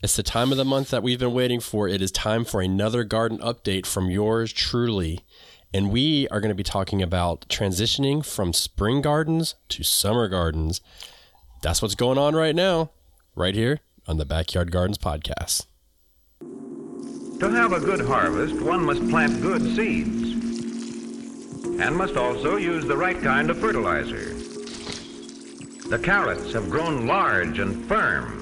It's the time of the month that we've been waiting for. It is time for another garden update from yours truly. And we are going to be talking about transitioning from spring gardens to summer gardens. That's what's going on right now, right here on the Backyard Gardens podcast. To have a good harvest, one must plant good seeds and must also use the right kind of fertilizer. The carrots have grown large and firm.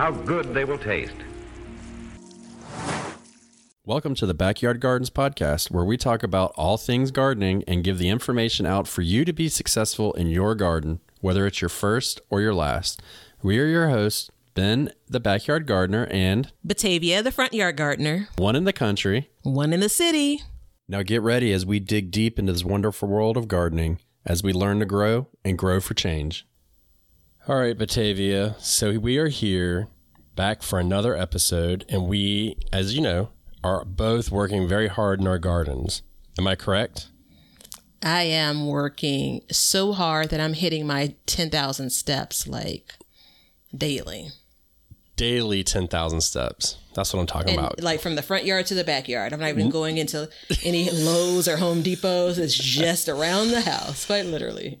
How good they will taste. Welcome to the Backyard Gardens podcast, where we talk about all things gardening and give the information out for you to be successful in your garden, whether it's your first or your last. We are your hosts, Ben, the backyard gardener, and Batavia, the front yard gardener, one in the country. one in the city. Now get ready as we dig deep into this wonderful world of gardening as we learn to grow and grow for change. All right, Batavia. So we are here back for another episode, and we, as you know, are both working very hard in our gardens. Am I correct? I am working so hard that I'm hitting my 10,000 steps like daily. Daily 10,000 steps. That's what I'm talking And about. like from the front yard to the backyard. I'm not even Mm-hmm. going into any Lowe's or Home Depots. It's just around the house, quite literally.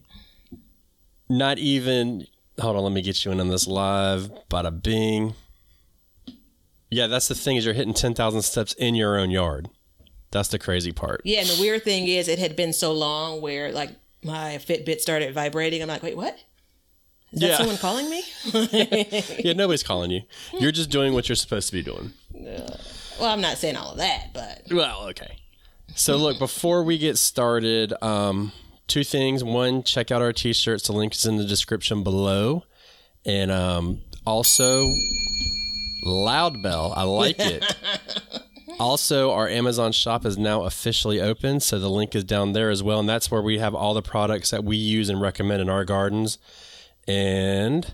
Not even, hold on, let me get you in on this live. Bada bing. Yeah, that's the thing is you're hitting 10,000 steps in your own yard. That's the crazy part. Yeah, and the weird thing is it had been so long where like my Fitbit started vibrating. I'm like, wait, what? Is that someone calling me? Yeah, nobody's calling you. You're just doing what you're supposed to be doing. well, I'm not saying all of that, but Well, okay. So look, before we get started, um, two things. One, check out our t-shirts. The link is in the description below, and um, also loud bell. I like it. also, our Amazon shop is now officially open, so the link is down there as well, and that's where we have all the products that we use and recommend in our gardens. And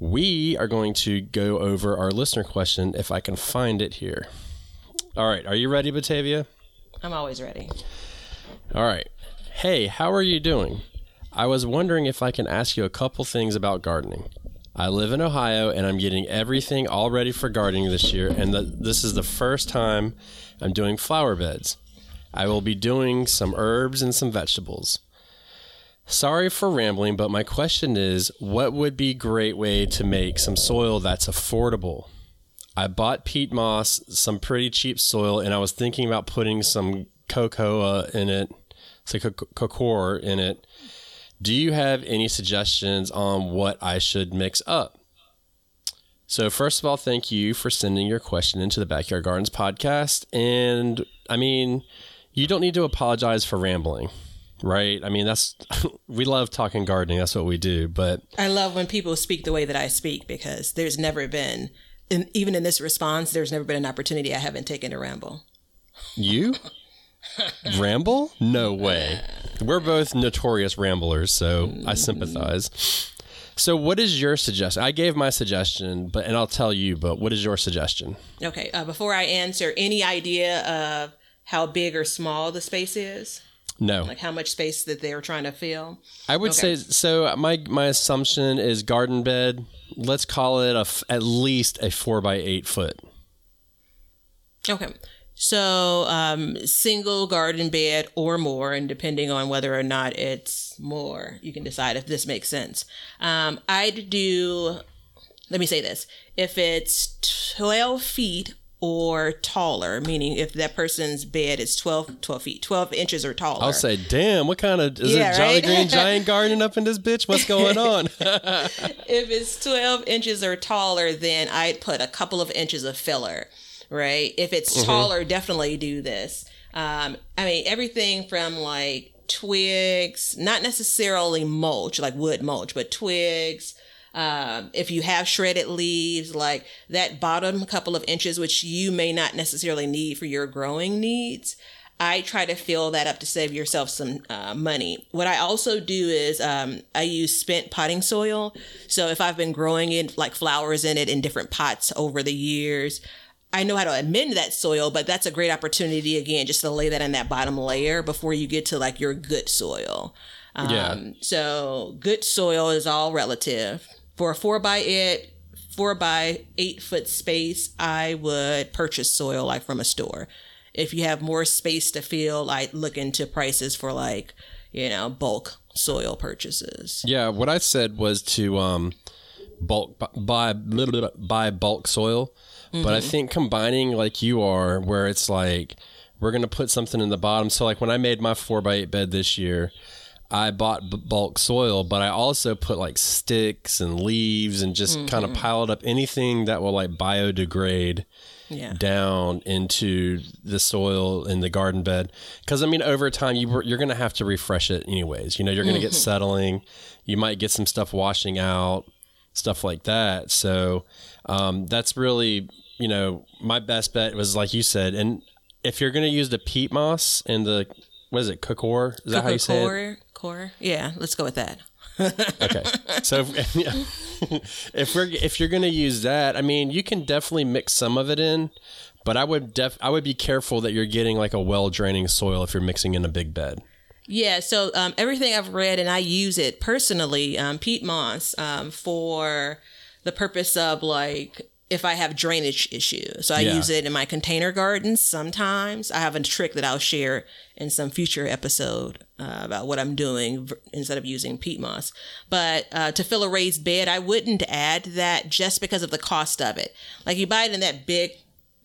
we are going to go over our listener question if I can find it here. All right, are you ready, Batavia? I'm always ready. All right. Hey, how are you doing? I was wondering if I can ask you a couple things about gardening. I live in Ohio and I'm getting everything all ready for gardening this year, and the, this is the first time I'm doing flower beds. I will be doing some herbs and some vegetables. Sorry for rambling, but my question is what would be a great way to make some soil that's affordable? I bought peat moss, some pretty cheap soil, and I was thinking about putting some cocoa in it, co- cocoa in it. Do you have any suggestions on what I should mix up? So, first of all, thank you for sending your question into the Backyard Gardens podcast. And I mean, you don't need to apologize for rambling, right? I mean, that's, we love talking gardening. That's what we do. But I love when people speak the way that I speak because there's never been, and even in this response, there's never been an opportunity I haven't taken to ramble. You? Ramble? No way. We're both notorious ramblers, so I sympathize. So what is your suggestion? I gave my suggestion, but and I'll tell you, but what is your suggestion? Okay, uh, before I answer, any idea of how big or small the space is? No. Like how much space that they're trying to fill? I would okay. say so my my assumption is garden bed. Let's call it a f- at least a 4 by 8 foot. Okay. So, um, single garden bed or more, and depending on whether or not it's more, you can decide if this makes sense. Um, I'd do, let me say this if it's 12 feet or taller, meaning if that person's bed is 12, 12 feet, 12 inches or taller. I'll say, "Damn, what kind of is Yeah, it Jolly right? Green Giant garden up in this bitch? What's going on?" if it's 12 inches or taller, then I'd put a couple of inches of filler, right? If it's taller, definitely do this. Um, I mean, everything from like twigs, not necessarily mulch, like wood mulch, but twigs. Um, if you have shredded leaves, like that bottom couple of inches, which you may not necessarily need for your growing needs, I try to fill that up to save yourself some uh, money. What I also do is um, I use spent potting soil. So if I've been growing it like flowers in it in different pots over the years, I know how to amend that soil, but that's a great opportunity again just to lay that in that bottom layer before you get to like your good soil. Um, Yeah. So good soil is all relative. For a four by it, four by eight foot space, I would purchase soil like from a store. If you have more space to fill, I look into prices for like, you know, bulk soil purchases. Yeah, what I said was to um, bulk buy little bit buy bulk soil, mm-hmm. but I think combining like you are, where it's like we're gonna put something in the bottom. So like when I made my four by eight bed this year, I bought b- bulk soil, but I also put like sticks and leaves and just mm-hmm. kind of piled up anything that will like biodegrade yeah. down into the soil in the garden bed. Because I mean, over time, you you're going to have to refresh it anyways. You know, you're going to mm-hmm. get settling. You might get some stuff washing out, stuff like that. So um, that's really you know my best bet was like you said, and if you're going to use the peat moss and the what is it, cocoa? Is that how you say it? coir. Yeah, let's go with that. okay, so if, if we're if you're going to use that, I mean, you can definitely mix some of it in, but I would def I would be careful that you're getting like a well draining soil if you're mixing in a big bed. Yeah, so um, everything I've read and I use it personally, um, peat moss, um, for the purpose of like if I have drainage issues. So I yeah. use it in my container gardens sometimes. I have a trick that I'll share in some future episode uh, about what I'm doing instead of using peat moss. But uh, to fill a raised bed, I wouldn't add that just because of the cost of it. Like you buy it in that big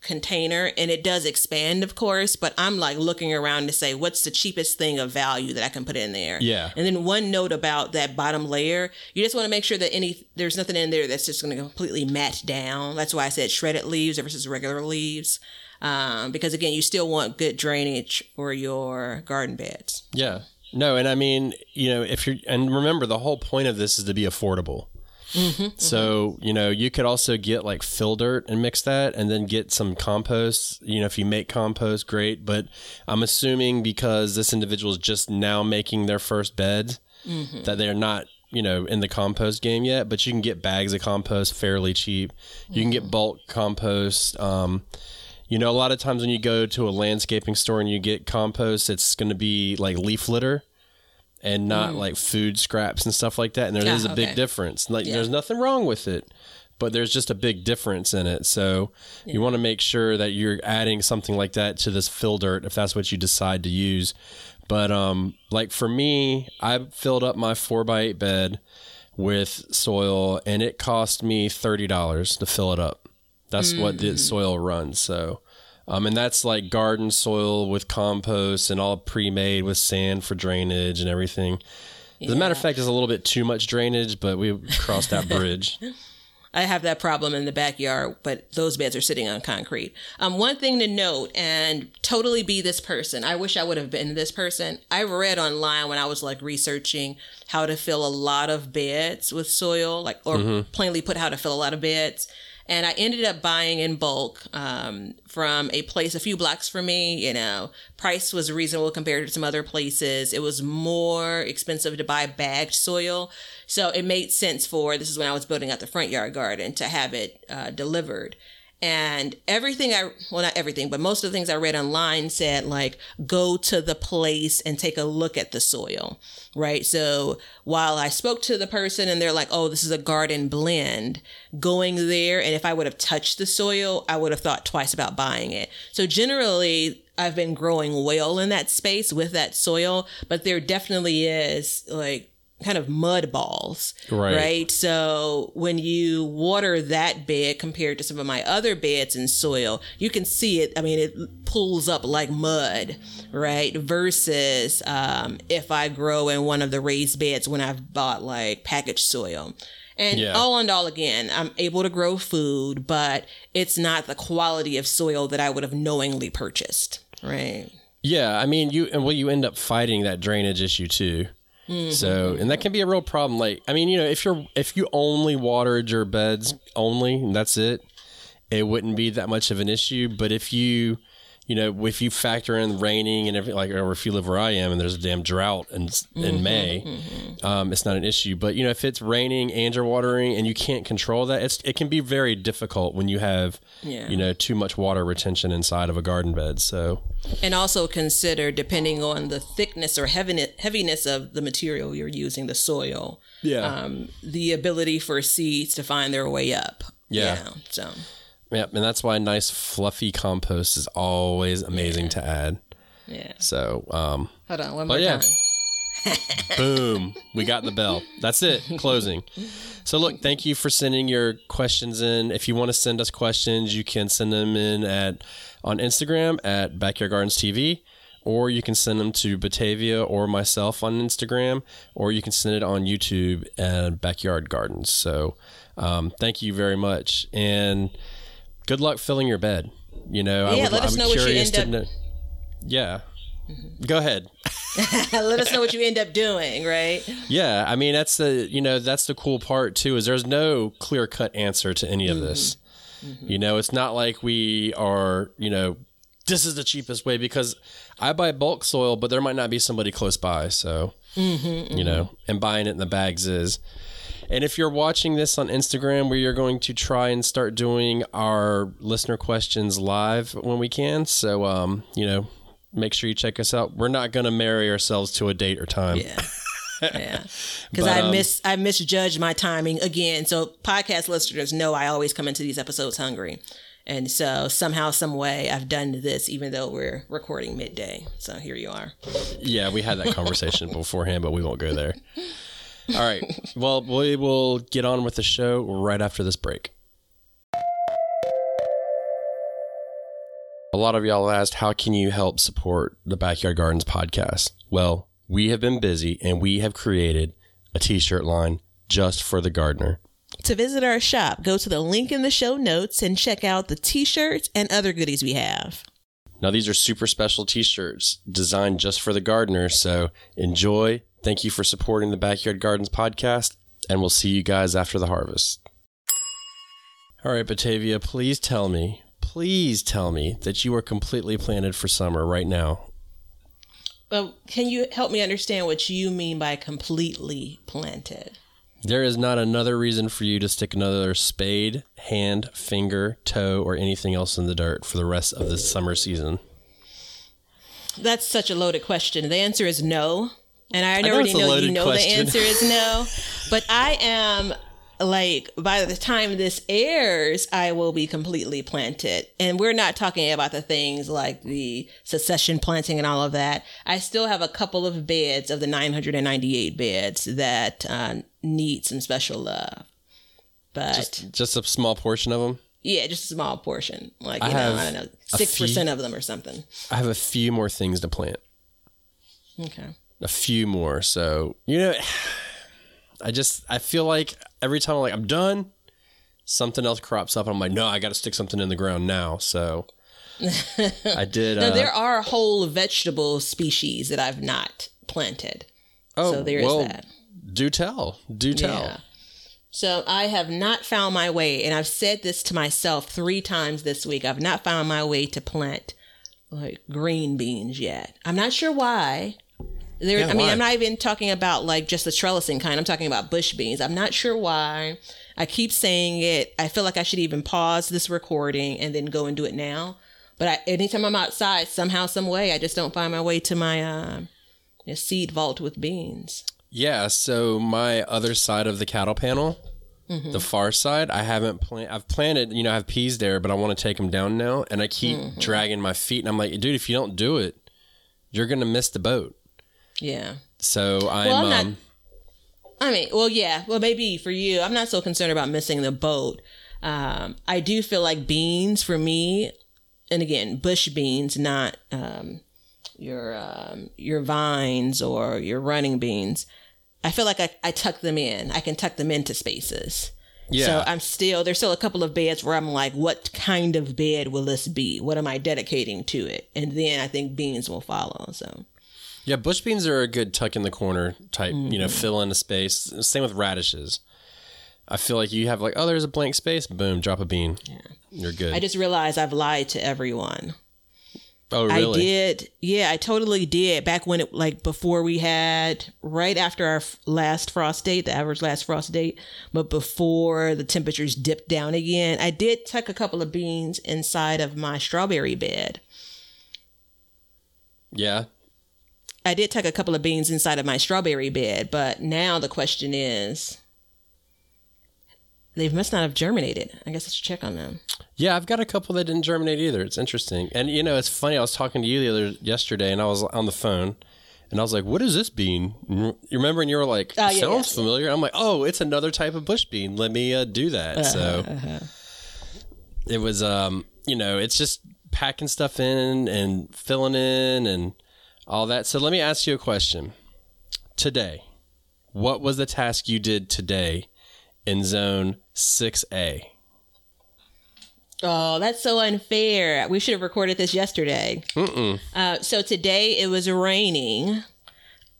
container and it does expand of course but i'm like looking around to say what's the cheapest thing of value that i can put in there? Yeah. And then one note about that bottom layer you just want to make sure that any there's nothing in there that's just going to completely mat down. That's why i said shredded leaves versus regular leaves um, because again you still want good drainage for your garden beds. Yeah. No and i mean you know if you're and remember the whole point of this is to be affordable Mm-hmm, so mm-hmm. you know you could also get like fill dirt and mix that, and then get some compost. You know, if you make compost, great. But I'm assuming because this individual is just now making their first bed, mm-hmm. that they're not you know in the compost game yet. But you can get bags of compost fairly cheap. You can get mm-hmm. bulk compost. Um, you know, a lot of times when you go to a landscaping store and you get compost, it's going to be like leaf litter and not mm. like food scraps and stuff like that. And there is a okay. big difference. Like yeah. there's nothing wrong with it, but there's just a big difference in it. So yeah. you want to make sure that you're adding something like that to this fill dirt if that's what you decide to use. But um, like for me, I filled up my four by eight bed with soil, and it cost me thirty dollars to fill it up. That's mm. what the mm. soil runs. So um, and that's like garden soil with compost and all pre-made with sand for drainage and everything. As a matter of fact, there's a little bit too much drainage, but we crossed that bridge. I have that problem in the backyard, but those beds are sitting on concrete. Um, one thing to note, and totally be this person. I wish I would have been this person. I read online when I was like researching how to fill a lot of beds with soil, like or mm-hmm. plainly put how to fill a lot of beds. And I ended up buying in bulk um, from a place a few blocks from me. You know, price was reasonable compared to some other places. It was more expensive to buy bagged soil. So it made sense for this is when I was building out the front yard garden to have it uh, delivered. And everything I, well, not everything, but most of the things I read online said, like, go to the place and take a look at the soil, right? So while I spoke to the person and they're like, oh, this is a garden blend, going there, and if I would have touched the soil, I would have thought twice about buying it. So generally, I've been growing well in that space with that soil, but there definitely is like kind of mud balls. Right. Right. So when you water that bed compared to some of my other beds in soil, you can see it. I mean, it pulls up like mud, right? Versus um, if I grow in one of the raised beds when I've bought like packaged soil. And yeah. all in all, again, I'm able to grow food, but it's not the quality of soil that I would have knowingly purchased. Right. Yeah. I mean, you, and well, you end up fighting that drainage issue too. Mm-hmm. So, and that can be a real problem. Like, I mean, you know, if you're if you only watered your beds only and that's it, it wouldn't be that much of an issue. But if you you know, if you factor in raining and everything, like, or if you live where I am and there's a damn drought in, in mm-hmm, May, mm-hmm. Um, it's not an issue. But, you know, if it's raining and you're watering and you can't control that, it's, it can be very difficult when you have, yeah. you know, too much water retention inside of a garden bed. So, and also consider, depending on the thickness or heaviness of the material you're using, the soil, yeah. Um, the ability for seeds to find their way up Yeah. You know, so Yeah, and that's why nice fluffy compost is always amazing to add. yeah. So, um, Hold on, one more yeah. time. boom, we got the bell. That's it, closing. So, look, thank you for sending your questions in. If you want to send us questions, you can send them in at on Instagram at Backyard Gardens TV, or you can send them to Batavia or myself on Instagram, or you can send it on YouTube at Backyard Gardens. So, um, thank you very much, and good luck filling your bed. You know, Yeah, let us know what you end up- know- Yeah, mm-hmm. go ahead. Let us know what you end up doing, right? Yeah, I mean that's the you know that's the cool part too is there's no clear cut answer to any of this. Mm-hmm. Mm-hmm. You know, it's not like we are you know this is the cheapest way because I buy bulk soil, but there might not be somebody close by, so you know, and buying it in the bags is. And if you're watching this on Instagram, where you're going to try and start doing our listener questions live when we can, so um, you know, make sure you check us out. We're not going to marry ourselves to a date or time. Yeah. Yeah. Because I um, I misjudged my timing again. So podcast listeners know I always come into these episodes hungry. And so somehow, some way I've done this even though we're recording midday. So here you are. Yeah, we had that conversation beforehand, but we won't go there. All right. Well, we will get on with the show right after this break. A lot of y'all asked, how can you help support the Backyard Gardens podcast? Well, we have been busy and we have created a t shirt line just for the gardener. To visit our shop, go to the link in the show notes and check out the t shirts and other goodies we have. Now, these are super special t shirts designed just for the gardener. So enjoy. Thank you for supporting the Backyard Gardens podcast, and we'll see you guys after the harvest. All right, Batavia, please tell me, please tell me that you are completely planted for summer right now. But can you help me understand what you mean by completely planted? There is not another reason for you to stick another spade, hand, finger, toe, or anything else in the dirt for the rest of the summer season. That's such a loaded question. The answer is no. And I know already know, you know question. the answer is no. but I am like by the time this airs, I will be completely planted. And we're not talking about the things like the succession planting and all of that. I still have a couple of beds of the 998 beds that uh, need some special love. But Just a small portion of them. yeah, just a small portion. Like, you I know, I don't know, 6% of them or something. I have a few more things to plant. Okay. A few more. So you know, I just I feel like every time I'm like I'm done, something else crops up, and I'm like, no, I got to stick something in the ground now. So I did. Now, uh, there are whole vegetable species that I've not planted. oh, so there is well, that. Do tell, do tell. Yeah. So I have not found my way, and I've said this to myself three times this week. I've not found my way to plant like green beans yet. I'm not sure why. There, Yeah, I mean, why? I'm not even talking about like just the trellising kind. I'm talking about bush beans. I'm not sure why. I keep saying it. I feel like I should even pause this recording and then go and do it now. But I, anytime I'm outside, somehow, some way, I just don't find my way to my uh, seed vault with beans. Yeah. So my other side of the cattle panel, Mm-hmm. the far side, I haven't planted. I've planted. You know, I have peas there, but I want to take them down now, and I keep Mm-hmm. dragging my feet, and I'm like, dude, if you don't do it, you're gonna miss the boat. Yeah. So I'm. Well, I'm not- um, I mean, well, yeah, well, maybe for you, I'm not so concerned about missing the boat. Um, I do feel like beans for me, and again, bush beans, not um, your um, your vines or your running beans. I feel like I, I tuck them in. I can tuck them into spaces. Yeah. So I'm still there's still a couple of beds where I'm like, what kind of bed will this be? What am I dedicating to it? And then I think beans will follow. So Yeah, bush beans are a good tuck in the corner type, you know, mm-hmm. fill in a space. Same with radishes. I feel like you have like, oh, there's a blank space, boom, drop a bean. You're good. I just realized I've lied to everyone. oh, really? I did. Yeah, I totally did. Back when it, like, before we had, right after our last frost date, the average last frost date, but before the temperatures dipped down again, I did tuck a couple of beans inside of my strawberry bed. Yeah. I did tuck a couple of beans inside of my strawberry bed, but now the question is they must not have germinated. I guess I should check on them. Yeah, I've got a couple that didn't germinate either. It's interesting. And you know, it's funny. I was talking to you the other yesterday, and I was on the phone, and I was like, "What is this bean?" You remember? And you were like, Oh, yeah, "Sounds yeah. familiar." I'm like, "Oh, it's another type of bush bean. Let me uh, do that." so it was, um, you know, it's just packing stuff in and filling in and all that. So let me ask you a question. Today, what was the task you did today in Zone Six A? Oh, that's so unfair. We should have recorded this yesterday. Uh, so today it was raining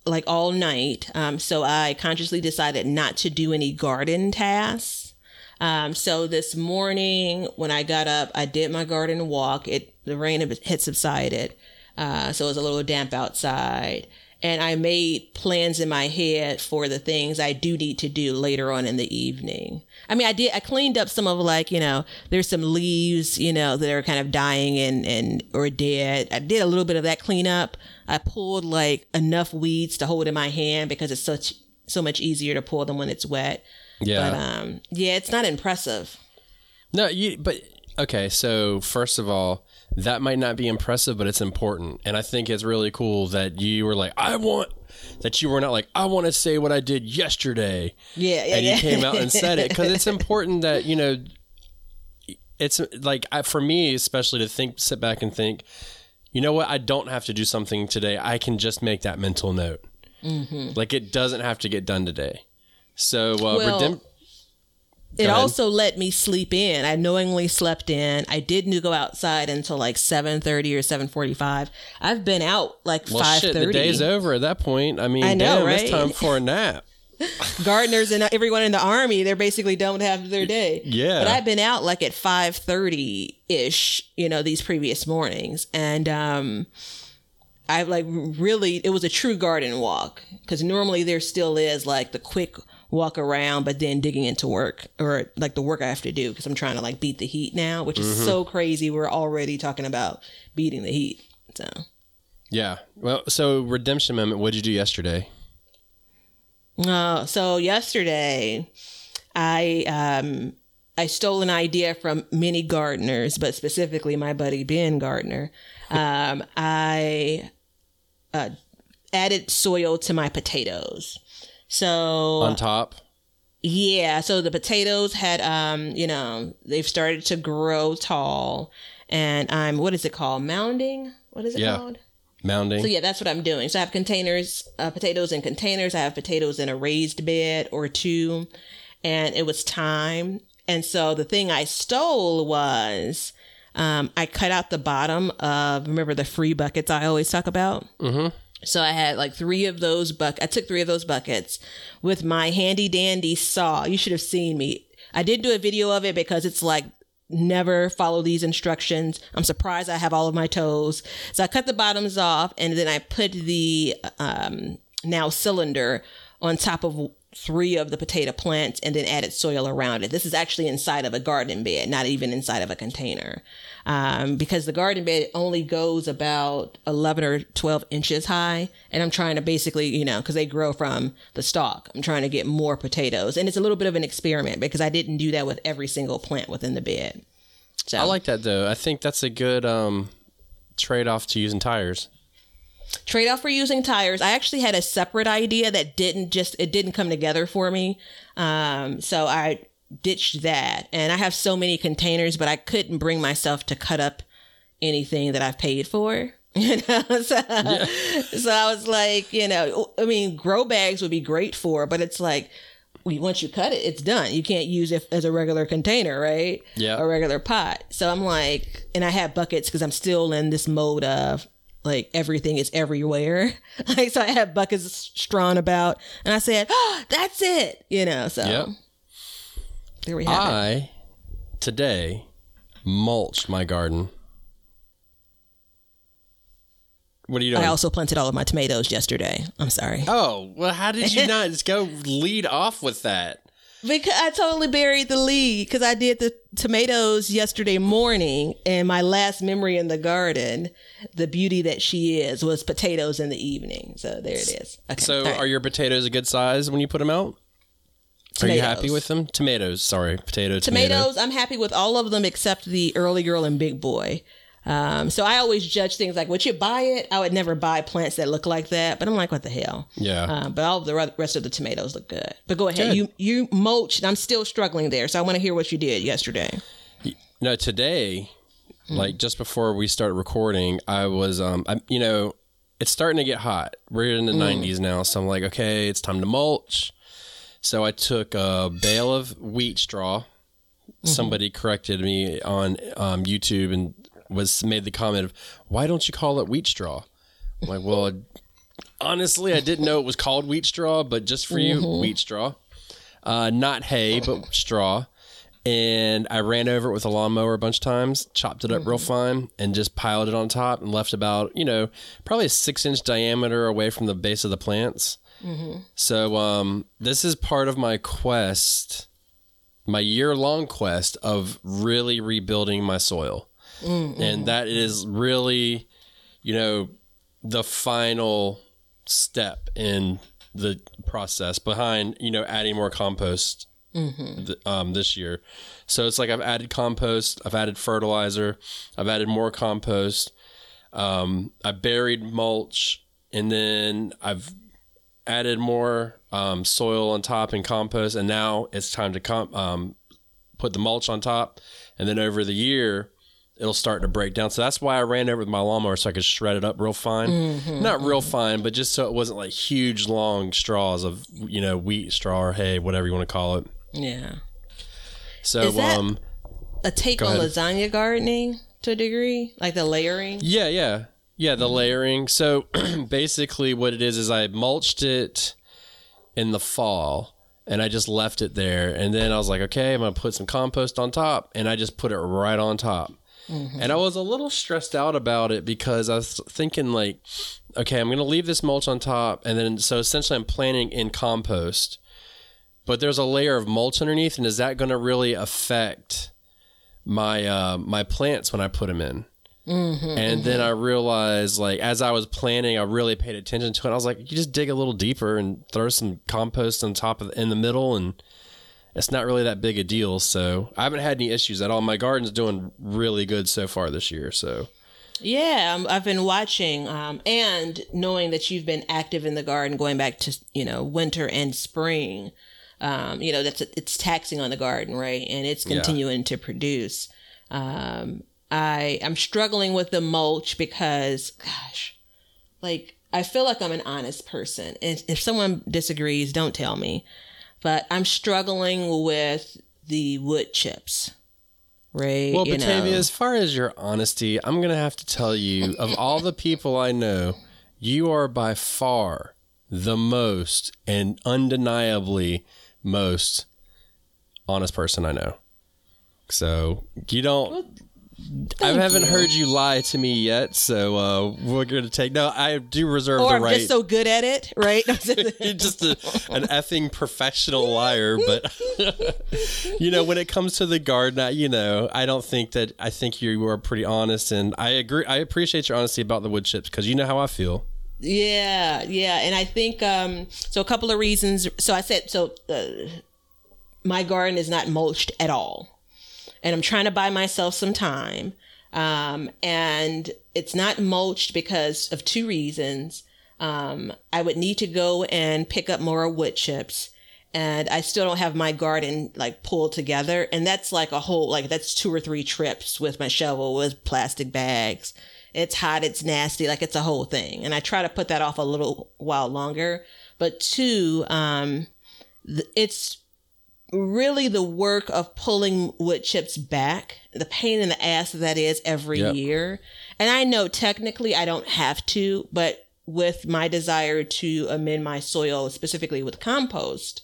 like all night. Um, so I consciously decided not to do any garden tasks. Um, so this morning when I got up, I did my garden walk. It the rain had subsided, uh, so it was a little damp outside. And I made plans in my head for the things I do need to do later on in the evening. I mean, I did. I cleaned up some of like you know, there's some leaves you know that are kind of dying and and or dead. I did a little bit of that cleanup. I pulled like enough weeds to hold in my hand because it's such so much easier to pull them when it's wet. Yeah. But um, yeah, it's not impressive. No, you. But okay. So first of all, that might not be impressive, but it's important, and I think it's really cool that you were like, I want that you were not like, I want to say what I did yesterday, Yeah, yeah, and yeah. you came out and said it because it's important that you know. It's like I, for me, especially to think, sit back and think. You know what? I don't have to do something today. I can just make that mental note. Mm-hmm. Like it doesn't have to get done today. So, uh, Well, It also let me sleep in. I knowingly slept in. I didn't go outside until like seven thirty or seven forty five. I've been out like well, five shit, the day's over at that point. I mean, I know, damn, right? it's time for a nap. Gardeners and everyone in the army, they're basically done half their day. Yeah. But I've been out like at five thirty ish, you know, these previous mornings, and um, I like really it was a true garden walk because normally there still is like the quick walk around, but then digging into work or like the work I have to do because I'm trying to like beat the heat now, which is so crazy. We're already talking about beating the heat. So Yeah. Well, so redemption moment. What'd you do yesterday? Uh, so yesterday, I um, I stole an idea from many gardeners, but specifically my buddy Ben Gardner. Um, I uh, added soil to my potatoes. So On top. yeah, so the potatoes had um, you know, they've started to grow tall, and I'm what is it called? Mounding. What is it Yeah. called? Mounding. So yeah, that's what I'm doing. So I have containers, uh, potatoes in containers. I have potatoes in a raised bed or two, and it was time. And so the thing I stole was um, I cut out the bottom of remember the free buckets I always talk about. Mm-hmm. So I had like three of those buck. I took three of those buckets with my handy dandy saw. You should have seen me. I did do a video of it because it's like never follow these instructions. I'm surprised I have all of my toes. So I cut the bottoms off and then I put the um, now cylinder on top of three of the potato plants and then added soil around it. This is actually inside of a garden bed, not even inside of a container. Um, because the garden bed only goes about 11 or 12 inches high. And I'm trying to basically, you know, because they grow from the stalk, I'm trying to get more potatoes. And it's a little bit of an experiment because I didn't do that with every single plant within the bed. So I like that though. I think that's a good um, trade off to using tires. Trade off for using tires. I actually had a separate idea that didn't just it didn't come together for me. Um, so I ditched that, and I have so many containers, but I couldn't bring myself to cut up anything that I've paid for. You know, so, so I was like, you know, I mean, grow bags would be great for, but it's like we- once you cut it, it's done. You can't use it as a regular container, right? Yeah. A regular pot. So I'm like, and I have buckets because I'm still in this mode of like everything is everywhere. Like so, I have buckets strewn about, and I said, oh, "That's it," you know. So Yep. there we have it. I today mulched my garden. What are you doing? I also planted all of my tomatoes yesterday. I'm sorry oh, well, how did you not just go lead off with that? Because I totally buried the lead because I did the tomatoes yesterday morning, and my last memory in the garden, the beauty that she is, was potatoes in the evening. So there it is. Okay. So, right. are your potatoes a good size when you put them out? Are you happy with them? Tomatoes, sorry, potato, tomato. tomatoes? I'm happy with all of them except the early girl and big boy. Um, so I always judge things like, would you buy it? I would never buy plants that look like that. But I'm like, what the hell? Yeah. Uh, but all the rest of the tomatoes look good. But go ahead. You you mulched. I'm still struggling there. So I want to hear what you did yesterday. No, today, like just before we started recording, I was, um, I, you know, it's starting to get hot. We're in the 90s now, so I'm like, okay, it's time to mulch. So I took a bale of wheat straw. Somebody corrected me on um, YouTube and was made the comment of, "Why don't you call it wheat straw?" I'm like, well, honestly, I didn't know it was called wheat straw, but just for you, wheat straw. Uh, not hay, but straw. And I ran over it with a lawnmower a bunch of times, chopped it up real fine, and just piled it on top and left about, you know, probably a six inch diameter away from the base of the plants. So um, this is part of my quest, my year long quest of really rebuilding my soil. And that is really, you know, the final step in the process behind, you know, adding more compost th- um, this year. So it's like I've added compost, I've added fertilizer, I've added more compost, um, I buried mulch, and then I've added more um, soil on top and compost, and now it's time to com- um, put the mulch on top, and then over the year it'll start to break down. So that's why I ran over with my lawnmower so I could shred it up real fine, not real fine, but just so it wasn't like huge long straws of you know wheat straw or hay, whatever you want to call it. Yeah. So um A take on ahead. lasagna gardening to a degree, like the layering. Yeah, yeah. Yeah, the layering. So basically what it is is I mulched it in the fall and I just left it there and then I was like, okay, I'm going to put some compost on top and I just put it right on top. Mm-hmm. And I was a little stressed out about it because I was thinking like, okay, I'm going to leave this mulch on top and then so essentially I'm planting in compost. But there's a layer of mulch underneath and is that going to really affect my uh, my plants when I put them in? Mm-hmm, and then mm-hmm. I realized, like, as I was planning, I really paid attention to it. I was like, you just dig a little deeper and throw some compost on top of in the middle, and it's not really that big a deal. So I haven't had any issues at all. My garden's doing really good so far this year. So Yeah, um, I've been watching, um, and knowing that you've been active in the garden going back to you know winter and spring. Um, you know that's it's taxing on the garden, right? And it's continuing to produce. Um, I I'm struggling with the mulch because, gosh, like I feel like I'm an honest person, and if someone disagrees, don't tell me. But I'm struggling with the wood chips, right? Well, You know. Batavia, as far as your honesty, I'm going to have to tell you of all the people I know, you are by far the most and undeniably most honest person I know. So you don't. I haven't you. heard you lie to me yet, so uh, we're going to take. No, I do reserve or the I'm right. just so good at it, right? You're just a, an effing professional liar, but you know when it comes to the garden, I, you know I don't think that I think you are pretty honest, and I agree. I appreciate your honesty about the wood chips because you know how I feel. yeah, yeah, and I think um, so. A couple of reasons. So I said so. Uh, my garden is not mulched at all, and I'm trying to buy myself some time. Um, and it's not mulched because of two reasons. Um, I would need to go and pick up more wood chips. And I still don't have my garden like pulled together. And that's like a whole, like that's two or three trips with my shovel with plastic bags. It's hot. It's nasty. Like it's a whole thing. And I try to put that off a little while longer. But two, um, it's really the work of pulling wood chips back, the pain in the ass that is every Yep. year. And I know technically I don't have to, but with my desire to amend my soil, specifically with compost,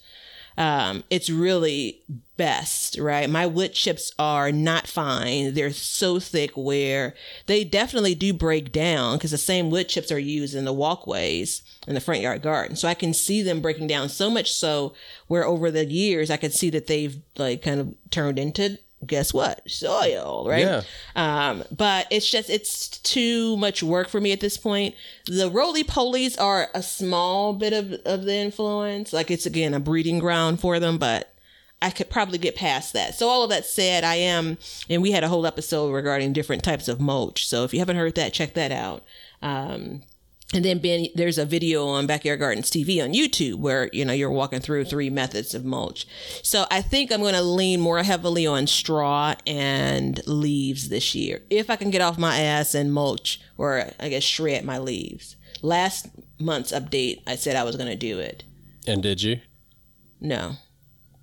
um, it's really best, right? My wood chips are not fine. They're so thick where they definitely do break down because the same wood chips are used in the walkways in the front yard garden. So I can see them breaking down so much so where over the years I could see that they've like kind of turned into guess what? Soil, right? Yeah. Um, but it's just it's too much work for me at this point. The roly polies are a small bit of of the influence. Like it's again a breeding ground for them, but I could probably get past that. So all of that said, I am, and we had a whole episode regarding different types of mulch. So if you haven't heard that, check that out. Um, and then Ben, there's a video on Backyard Gardens TV on YouTube where you know you're walking through three methods of mulch. So I think I'm going to lean more heavily on straw and leaves this year, if I can get off my ass and mulch or I guess shred my leaves. Last month's update, I said I was going to do it. And did you? No.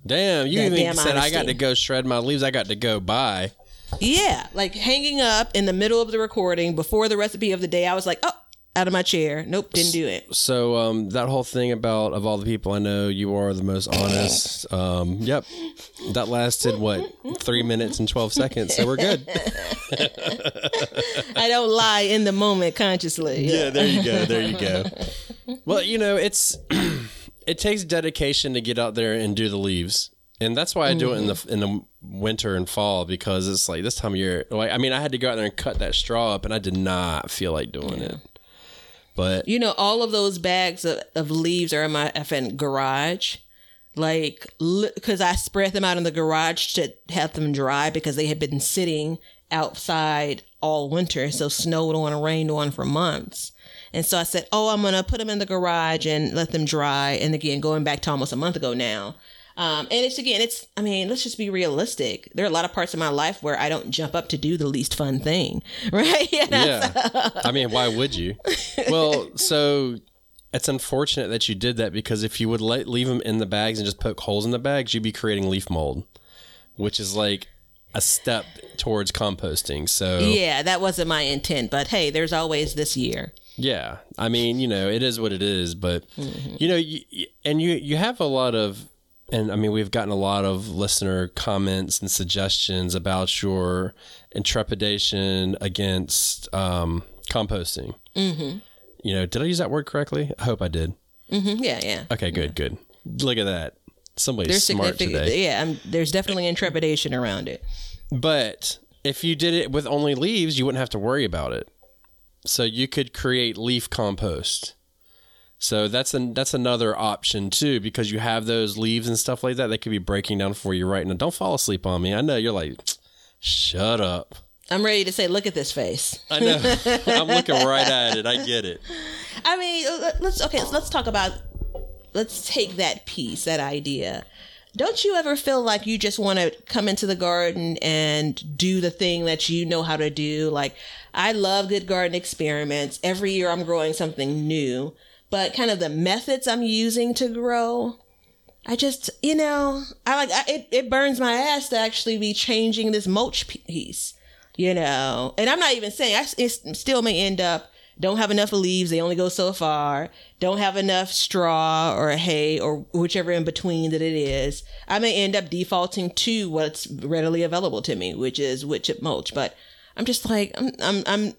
Damn, you That even damn said I got to go shred my leaves. I got to go buy. Yeah, like hanging up in the middle of the recording before the recipe of the day. I was like, oh, out of my chair. Nope, didn't do it. So um, that whole thing about of all the people I know, you are the most honest. Um, yep, that lasted what three minutes and twelve seconds. So we're good. I don't lie in the moment consciously. Yeah, there you go. There you go. Well, you know, it's it takes dedication to get out there and do the leaves. And that's why I do it in the in the winter and fall because it's like this time of year. Like I mean, I had to go out there and cut that straw up, and I did not feel like doing it. But You know, all of those bags of, of leaves are in my effing garage. Like, because I spread them out in the garage to have them dry because they had been sitting outside all winter. So snowed on and rained on for months. And so I said, oh, I'm to put them in the garage and let them dry. And again, going back to almost a month ago now. Um, and it's again, it's, I mean, let's just be realistic. There are a lot of parts of my life where I don't jump up to do the least fun thing, right? You know? yeah, I mean, why would you? Well, so it's unfortunate that you did that because if you would let, leave them in the bags and just poke holes in the bags, you'd be creating leaf mold, which is like a step towards composting. So Yeah, that wasn't my intent, but hey, there's always this year. Yeah, I mean, you know, it is what it is, but you know, you- and you you have a lot of, and I mean, we've gotten a lot of listener comments and suggestions about your intrepidation against um, composting. Mm-hmm. You know, did I use that word correctly? I hope I did. hmm Yeah, yeah. Okay, good, good. Look at that. Somebody's There's smart today. Yeah, i there's definitely intrepidation around it. But if you did it with only leaves, you wouldn't have to worry about it. So you could create leaf compost. So that's an that's another option too, because you have those leaves and stuff like that. They could be breaking down for you right now. Don't fall asleep on me. I know you're like, shut up. I'm ready to say, look at this face. I know. I'm looking right at it. I get it. I mean, let- let's okay. Let's talk about. Let's take that piece, that idea. Don't you ever feel like you just want to come into the garden and do the thing that you know how to do? Like, I love good garden experiments. Every year I'm growing something new, but kind of the methods I'm using to grow, I just, you know, I like I, it. It burns my ass to actually be changing this mulch piece, you know. And I'm not even saying I it still may end up don't have enough leaves. They only go so far. Don't have enough straw or hay or whichever in between that it is. I may end up defaulting to what's readily available to me, which is wood chip mulch. But I'm just like I'm I'm I'm.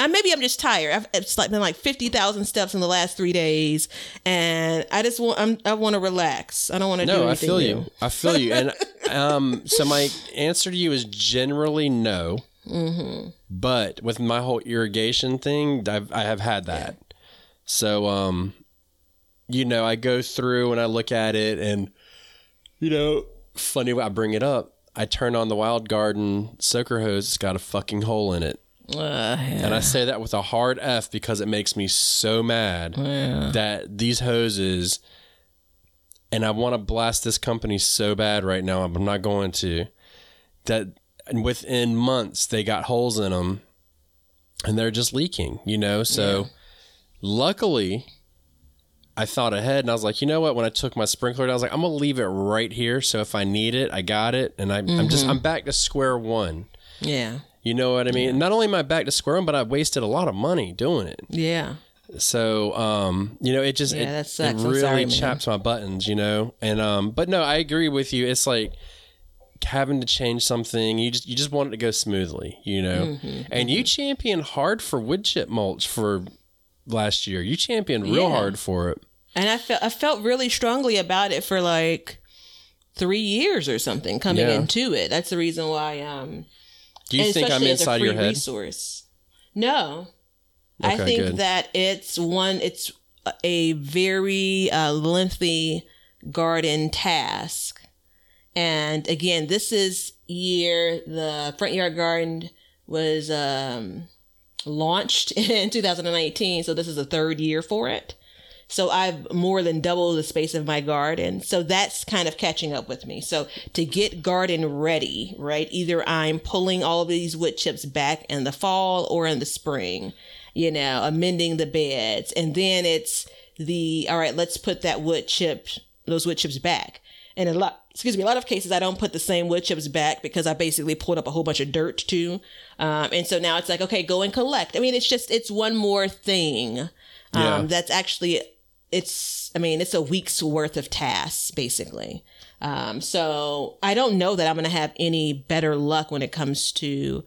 I, maybe I'm just tired. I've it's like been like fifty thousand steps in the last three days, and I just want I'm, I want to relax. I don't want to do anything. No, I feel new. you. I feel you. And um, so my answer to you is generally no. Mm-hmm. But with my whole irrigation thing, I've, I have had that. So, um, you know, I go through and I look at it, and you know, funny I bring it up. I turn on the wild garden soaker hose. It's got a fucking hole in it. Uh, And I say that with a hard F because it makes me so mad that these hoses, and I want to blast this company so bad right now, I'm not going to. That and within months they got holes in them, and they're just leaking. You know, so luckily. I thought ahead and I was like, you know what? When I took my sprinkler, I was like, I'm gonna leave it right here. So if I need it, I got it, and I, I'm just I'm back to square one. yeah, You know what I mean? Not only am I back to square one, but I wasted a lot of money doing it. yeah. So, um, you know, it just Yeah, it, it really sorry, man. chaps my buttons, you know. And um, but no, I agree with you. It's like having to change something. You just you just want it to go smoothly, you know. Mm-hmm, and you championed hard for wood chip mulch for last year. You championed real Yeah. hard for it. and I felt I felt really strongly about it for like three years or something coming Yeah. into it. That's the reason why. Um, Do you and think I'm especially as a inside your head? Resource. No, I think good. that it's one. It's a very uh, lengthy garden task, and again, this is year the front yard garden was um, launched in 2019, so this is the third year for it. So I've more than doubled the space of my garden. So that's kind of catching up with me. So to get garden ready, right? Either I'm pulling all of these wood chips back in the fall or in the spring, you know, amending the beds. And then it's the, all right, let's put that wood chip, those wood chips back. And a lot, excuse me, a lot of cases I don't put the same wood chips back because I basically pulled up a whole bunch of dirt too. Um, and so now it's like, okay, go and collect. I mean, it's just, it's one more thing. Um, Yeah. that's actually it's i mean it's a week's worth of tasks basically. Um, so i don't know that i'm going to have any better luck when it comes to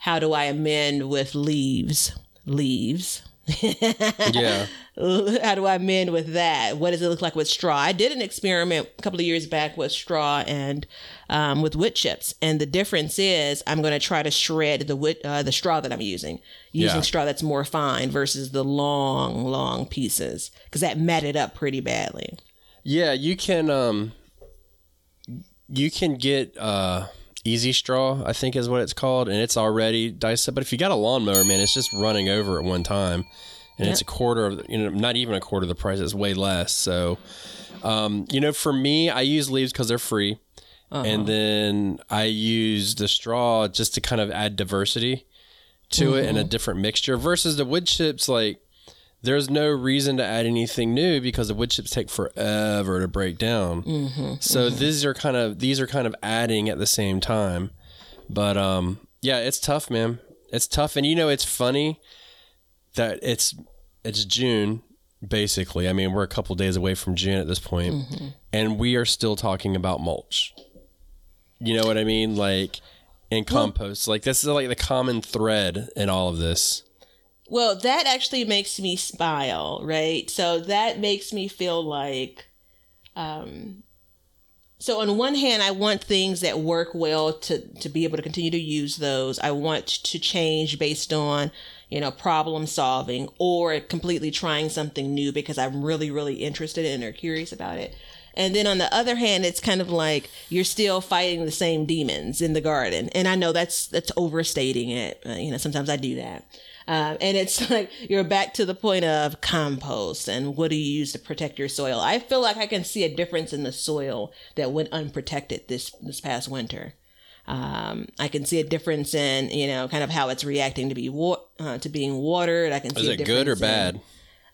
how do i amend with leaves leaves yeah. how do I mend with that? What does it look like with straw? I did an experiment a couple of years back with straw and um, with wood chips, and the difference is I'm going to try to shred the wood, uh, the straw that I'm using, using Yeah. straw that's more fine versus the long, long pieces because that matted up pretty badly. Yeah, you can um you can get uh easy straw, I think is what it's called, and it's already diced up. But if you got a lawnmower, man, it's just running over at one time. And it's a quarter of you know, not even a quarter of the price, it's way less. So um, you know, for me, I use leaves because they're free. And then I use the straw just to kind of add diversity to it and a different mixture versus the wood chips like there's no reason to add anything new because the wood chips take forever to break down. Mm-hmm. so mm-hmm. these are kind of these are kind of adding at the same time. But um yeah, it's tough, man. It's tough and you know it's funny that it's it's June basically. I mean, we're a couple days away from June at this point mm-hmm. and we are still talking about mulch. You know what I mean? Like in compost. Like this is like the common thread in all of this. Well, that actually makes me smile, right? So that makes me feel like, um, so on one hand, I want things that work well to to be able to continue to use those. I want to change based on, you know, problem solving or completely trying something new because I'm really really interested in or curious about it. And then on the other hand, it's kind of like you're still fighting the same demons in the garden. And I know that's that's overstating it. Uh, you know, sometimes I do that. Um, and it's like you're back to the point of compost and what do you use to protect your soil. I feel like I can see a difference in the soil that went unprotected this this past winter. Um, I can see a difference in you know kind of how it's reacting to be wa- uh, to being watered. I can see Is a it good or difference in- bad?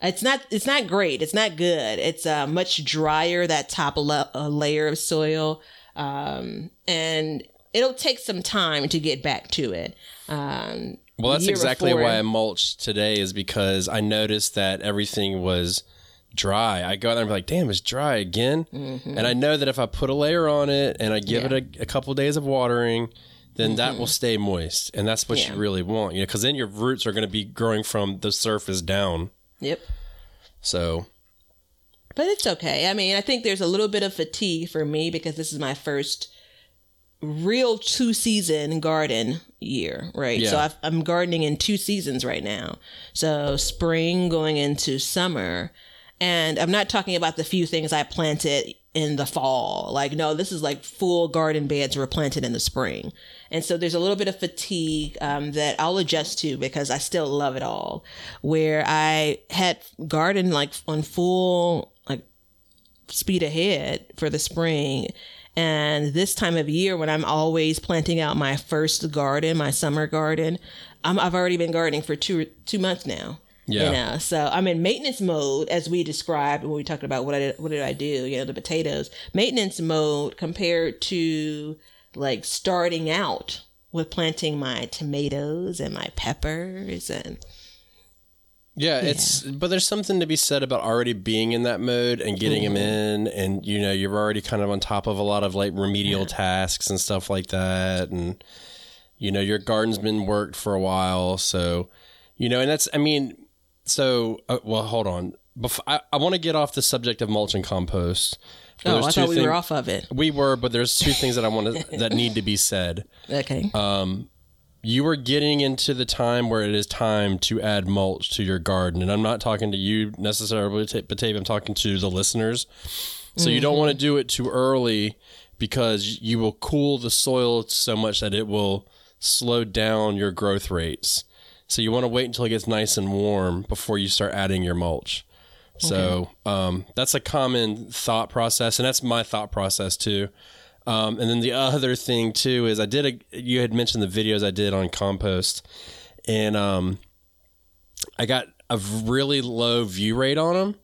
it's not. It's not great. It's not good. It's uh, much drier that top la- uh, layer of soil, um, and it'll take some time to get back to it. Um, Well, that's exactly why I mulched today is because I noticed that everything was dry. I go out there and be like, damn, it's dry again. And I know that if I put a layer on it and I give Mm-hmm. Yeah. it a, a couple days of watering, then that will stay moist. And that's what Yeah. you really want, you know, because then your roots are going to be growing from the surface down. Yep. So, But it's okay. I mean, I think there's a little bit of fatigue for me because this is my first real two season garden year, right? So I've, I'm gardening in two seasons right now. So spring going into summer. And I'm not talking about the few things I planted in the fall. Like, no, this is like full garden beds were planted in the spring. And so there's a little bit of fatigue um, that I'll adjust to because I still love it all. Where I had garden like on full, like speed ahead for the spring. And this time of year, when I'm always planting out my first garden, my summer garden, I'm, I've already been gardening for two two months now. Yeah. You know, so I'm in maintenance mode, as we described when we talked about what I did, what did I do? You know, the potatoes. Maintenance mode compared to like starting out with planting my tomatoes and my peppers and yeah, it's, but there's something to be said about already being in that mode and getting them in. And, you know, you're already kind of on top of a lot of like remedial tasks and stuff like that. And, you know, your garden's been worked for a while. So, you know, and that's, I mean, so, uh, well, hold on. Bef- I, I want to get off the subject of mulch and compost Oh, I thought we thing- were off of it. We were, but there's two things that I want to that need to be said. Okay. You are getting into the time where it is time to add mulch to your garden, and I'm not talking to you necessarily, Batavia. I'm talking to the listeners. So you don't want to do it too early because you will cool the soil so much that it will slow down your growth rates. So you want to wait until it gets nice and warm before you start adding your mulch. So um, that's a common thought process, and that's my thought process too. Um, and then the other thing too is I did a. You had mentioned the videos I did on compost, and um, I got a really low view rate on them.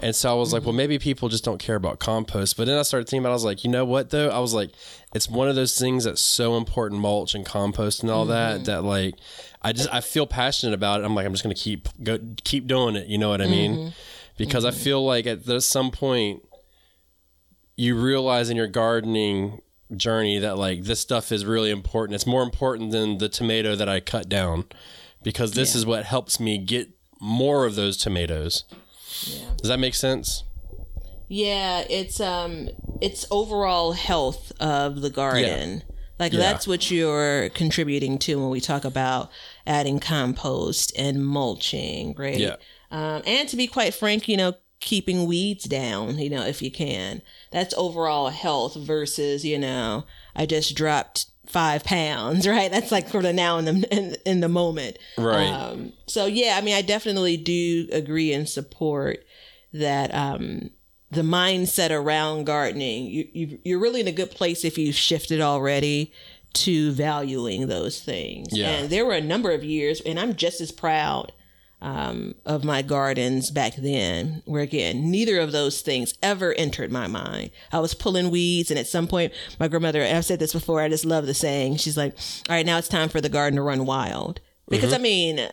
And so I was like, well, maybe people just don't care about compost. But then I started thinking about, it, I was like, you know what though? I was like, it's one of those things that's so important, mulch and compost and all that, that like, I just I feel passionate about it. I'm like, I'm just gonna keep go keep doing it. You know what I mean? Because I feel like at the, some point, you realize in your gardening journey that like this stuff is really important. It's more important than the tomato that I cut down because this is what helps me get more of those tomatoes. Does that make sense? Yeah, it's um it's overall health of the garden. Like Yeah. that's what you're contributing to when we talk about adding compost and mulching, right? Yeah. Um, and to be quite frank, you know, keeping weeds down, you know, if you can. That's overall health versus, you know, I just dropped five pounds, right? That's like sort of now in the in, in the moment. Right. Um, so yeah, I mean, I definitely do agree and support that um, the mindset around gardening. You, you you're really in a good place if you've shifted already to valuing those things. Yeah. And there were a number of years, and I'm just as proud um, of my gardens back then, where again, neither of those things ever entered my mind. I was pulling weeds, and at some point, my grandmother, and I've said this before, I just love the saying, she's like, All right, now it's time for the garden to run wild. Because I mean,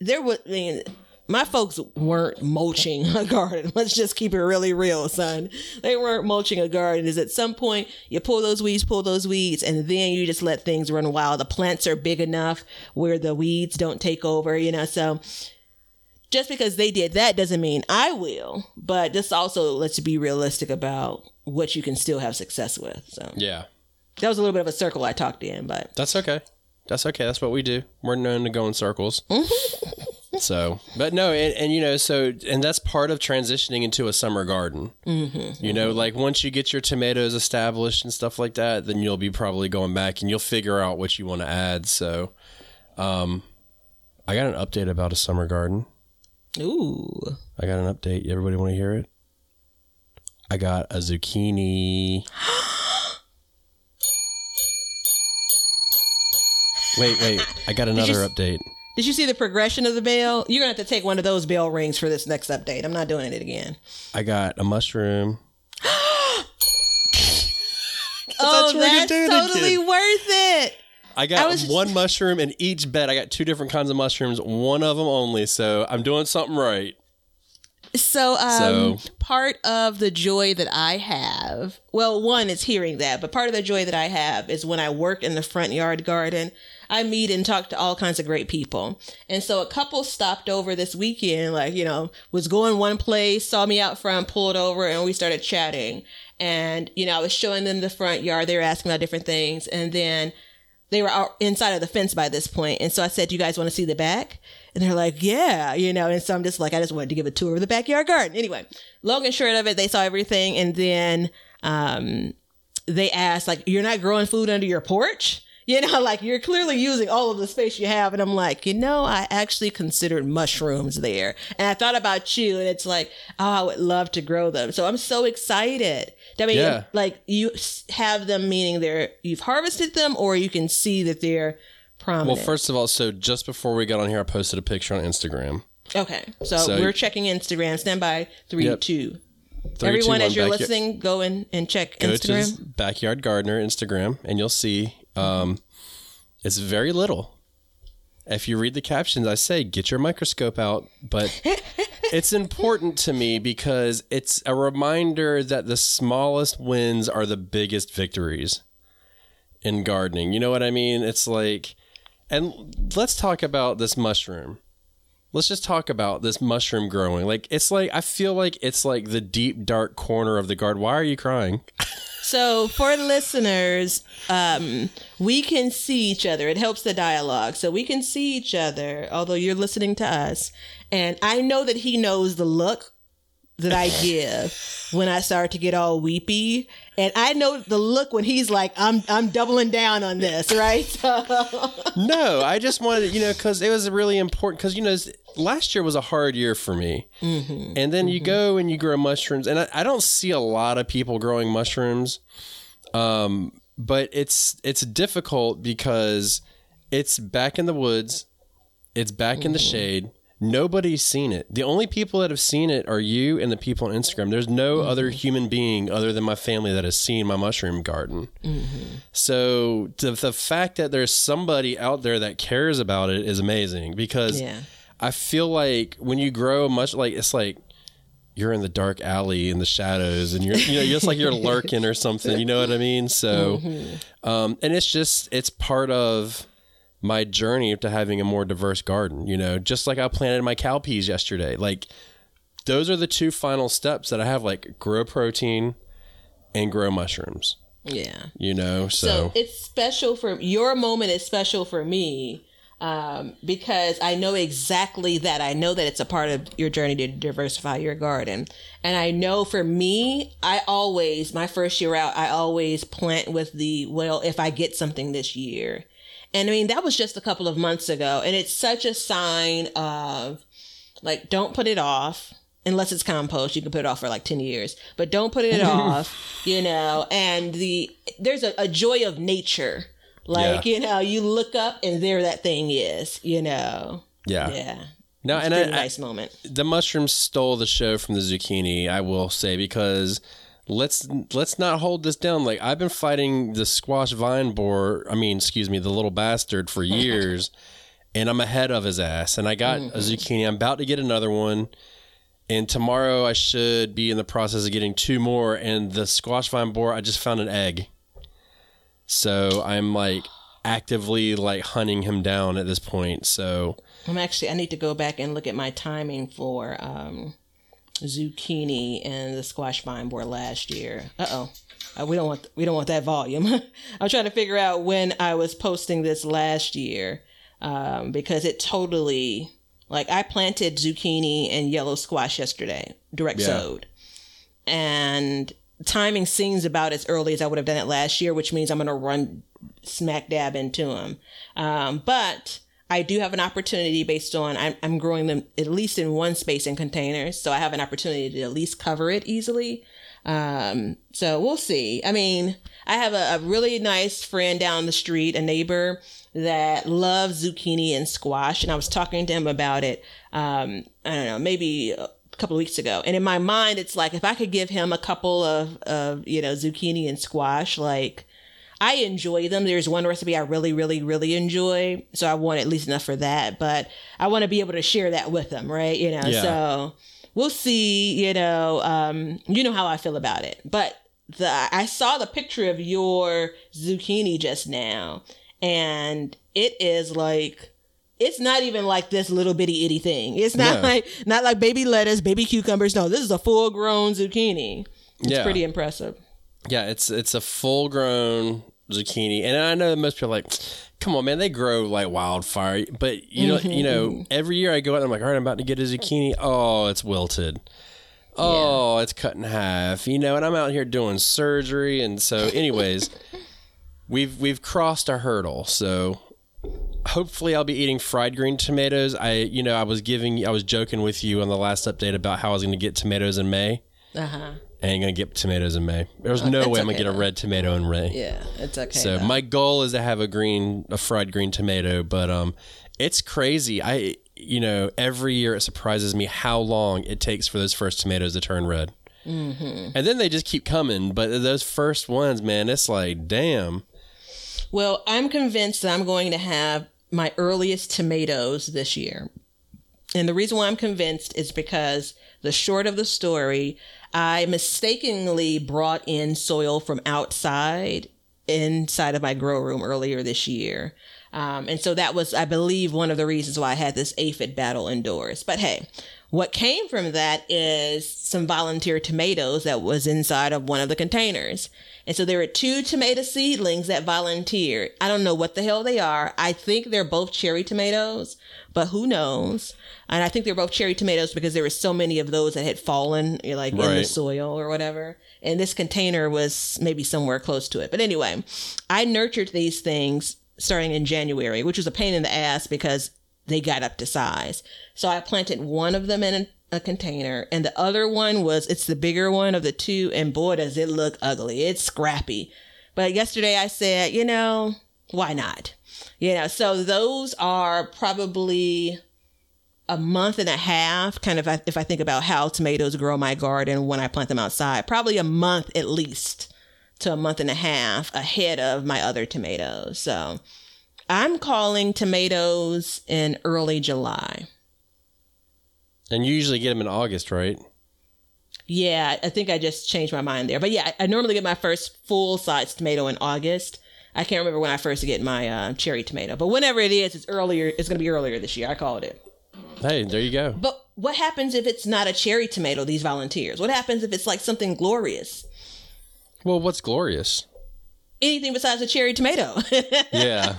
there was, I mean, my folks weren't mulching a garden. Let's just keep it really real, son. They weren't mulching a garden. Is at some point you pull those weeds, pull those weeds, and then you just let things run wild. The plants are big enough where the weeds don't take over, you know. So just because they did that doesn't mean I will. But just also let's be realistic about what you can still have success with. So Yeah. that was a little bit of a circle I talked in, but That's okay. That's okay. That's what we do. We're known to go in circles. so, but no, and, and you know, so, and that's part of transitioning into a summer garden. Mm-hmm. You know, like once you get your tomatoes established and stuff like that, then you'll be probably going back and you'll figure out what you want to add. So, um, I got an update about a summer garden. Ooh. I got an update. Everybody want to hear it? I got a zucchini. wait, wait. I got another s- update. Did you see the progression of the bell? You're gonna have to take one of those bell rings for this next update. I'm not doing it again. I got a mushroom. oh, we're that's totally worth it. I got I was- one mushroom in each bed. I got two different kinds of mushrooms, one of them only. So I'm doing something right. So, um, So- part of the joy that I have, well, one is hearing that, but part of the joy that I have is when I work in the front yard garden, I meet and talk to all kinds of great people. And so a couple stopped over this weekend, like, you know, was going one place, saw me out front, pulled over, and we started chatting. And, you know, I was showing them the front yard. They were asking about different things. And then they were out inside of the fence by this point. And so I said, Do you guys want to see the back? And they're like, Yeah, you know. And so I'm just like, I just wanted to give a tour of the backyard garden. Anyway, long and short of it, they saw everything. And then um, they asked, like, You're not growing food under your porch? You know, like you're clearly using all of the space you have. And I'm like, you know, I actually considered mushrooms there. And I thought about you, and it's like, oh, I would love to grow them. So I'm so excited. I mean, Yeah. like you have them, meaning they're you've harvested them, or you can see that they're prominent. Well, first of all, so just before we got on here, I posted a picture on Instagram. okay, so, So- we're checking Instagram. Stand by three, Yep. two. Three, Everyone, two, as you're backyard- listening, go in and check Go to Instagram. backyard gardener Instagram, and you'll see um, it's very little. If you read the captions, I say get your microscope out, but it's important to me because it's a reminder that the smallest wins are the biggest victories in gardening. You know what I mean? It's like, and let's talk about this mushroom. let's just talk about this mushroom growing. Like it's like I feel like it's like the deep dark corner of the garden. Why are you crying? So for listeners, um, we can see each other. It helps the dialogue. So we can see each other, although you're listening to us. And I know that he knows the look that I give when I start to get all weepy. And I know the look when he's like, I'm I'm doubling down on this, right? no, I just wanted, you know, because it was really important. Because you know, last year was a hard year for me, mm-hmm. and then mm-hmm. you go and you grow mushrooms, and I, I, don't see a lot of people growing mushrooms, um, but it's it's difficult because it's back in the woods, it's back mm-hmm. in the mm-hmm. shade Nobody's seen it. The only people that have seen it are you and the people on Instagram. There's no mm-hmm. other human being other than my family that has seen my mushroom garden. Mm-hmm. So the, the fact that there's somebody out there that cares about it is amazing because yeah. I feel like when you grow much like it's like you're in the dark alley in the shadows and you're you know just like you're lurking or something you know what i mean so mm-hmm. um and it's just it's part of my journey to having a more diverse garden. You know, just like I planted my cowpeas yesterday. Like those are the two final steps that I have. Like grow protein and grow mushrooms. Yeah. You know, so, so it's special for your moment is special for me um, because I know exactly that. I know that it's a part of your journey to diversify your garden. And I know for me, I always, my first year out, I always plant with the, well, if I get something this year. And I mean, that was just a couple of months ago. And it's such a sign of like, don't put it off unless it's compost. You can put it off for like 10 years, but don't put it off, you know, and the, there's a, a joy of nature. Like, yeah. you know, you look up and there that thing is, you know. Yeah. Yeah. No, it's and a nice moment. The mushrooms stole the show from the zucchini, I will say, because let's let's not hold this down. Like I've been fighting the squash vine borer. I mean, excuse me, the little bastard for years, and I'm ahead of his ass. And I got mm-hmm. a zucchini. I'm about to get another one, and tomorrow I should be in the process of getting two more. And the squash vine borer, I just found an egg, so I'm like actively like hunting him down at this point. So I'm actually I need to go back and look at my timing for. um zucchini and the squash vine borer last year. Uh-oh. Uh, we don't want we don't want that volume. I'm trying to figure out when I was posting this last year um, because it totally like I planted zucchini and yellow squash yesterday, direct yeah. sowed, and timing seems about as early as I would have done it last year, which means I'm going to run smack dab into them. Um, but I do have an opportunity based on I'm, I'm growing them at least in one space in containers, so I have an opportunity to at least cover it easily. Um, so we'll see. I mean, I have a, a, really nice friend down the street, a neighbor that loves zucchini and squash, and I was talking to him about it. Um, I don't know, maybe a couple of weeks ago, and in my mind, it's like if I could give him a couple of, of you know zucchini and squash, like I enjoy them. There's one recipe I really, really, really enjoy. So I want at least enough for that. But I want to be able to share that with them, right? You know, yeah. so we'll see, you know, um, you know how I feel about it. But the I saw the picture of your zucchini just now, and it is like it's not even like this little bitty itty thing. It's not no. like not like baby lettuce, baby cucumbers. No, this is a full grown zucchini. It's yeah. pretty impressive. Yeah, it's it's a full grown zucchini, and I know most people are like, come on, man, they grow like wildfire. But you know, mm-hmm. you know, mm-hmm. every year I go out, and I'm like, all right, I'm about to get a zucchini. Oh, it's wilted. Oh, yeah. it's cut in half. You know, and I'm out here doing surgery, and so, anyways, we've we've crossed a hurdle. So hopefully I'll be eating fried green tomatoes. I you know, I was giving I was joking with you on the last update about how I was going to get tomatoes in May. Uh-huh. I ain't gonna get tomatoes in May. There's oh, no way I'm gonna get a red tomato in May. Yeah, it's okay. So though. my goal is to have a green, a fried green tomato, but um, it's crazy. I you know every year it surprises me how long it takes for those first tomatoes to turn red. Mm-hmm. And then they just keep coming, but those first ones, man, it's like damn. Well, I'm convinced that I'm going to have my earliest tomatoes this year. And the reason why I'm convinced is because the short of the story, I mistakenly brought in soil from outside inside of my grow room earlier this year. Um, and so that was, I believe, one of the reasons why I had this aphid battle indoors. But hey, what came from that is some volunteer tomatoes that was inside of one of the containers. And so there were two tomato seedlings that volunteered. I don't know what the hell they are. I think they're both cherry tomatoes, but who knows? And I think they're both cherry tomatoes because there were so many of those that had fallen, like in the soil or whatever. And this container was maybe somewhere close to it. But anyway, I nurtured these things starting in January, which was a pain in the ass because they got up to size. So I planted one of them in a, container, and the other one was it's the bigger one of the two, and boy does it look ugly. It's scrappy. But yesterday I said, you know, why not? You know, so those are probably a month and a half, kind of if I think about how tomatoes grow my garden when I plant them outside, probably a month at least to a month and a half ahead of my other tomatoes. So I'm calling tomatoes in early July. And you usually get them in August, right? Yeah, I think I just changed my mind there. But yeah, I normally get my first full size tomato in August. I can't remember when I first get my uh, cherry tomato, but whenever it is, it's earlier. It's going to be earlier this year. I called it. Hey, there you go. But what happens if it's not a cherry tomato? These volunteers. What happens if it's like something glorious? Well, what's glorious? Anything besides a cherry tomato. Yeah.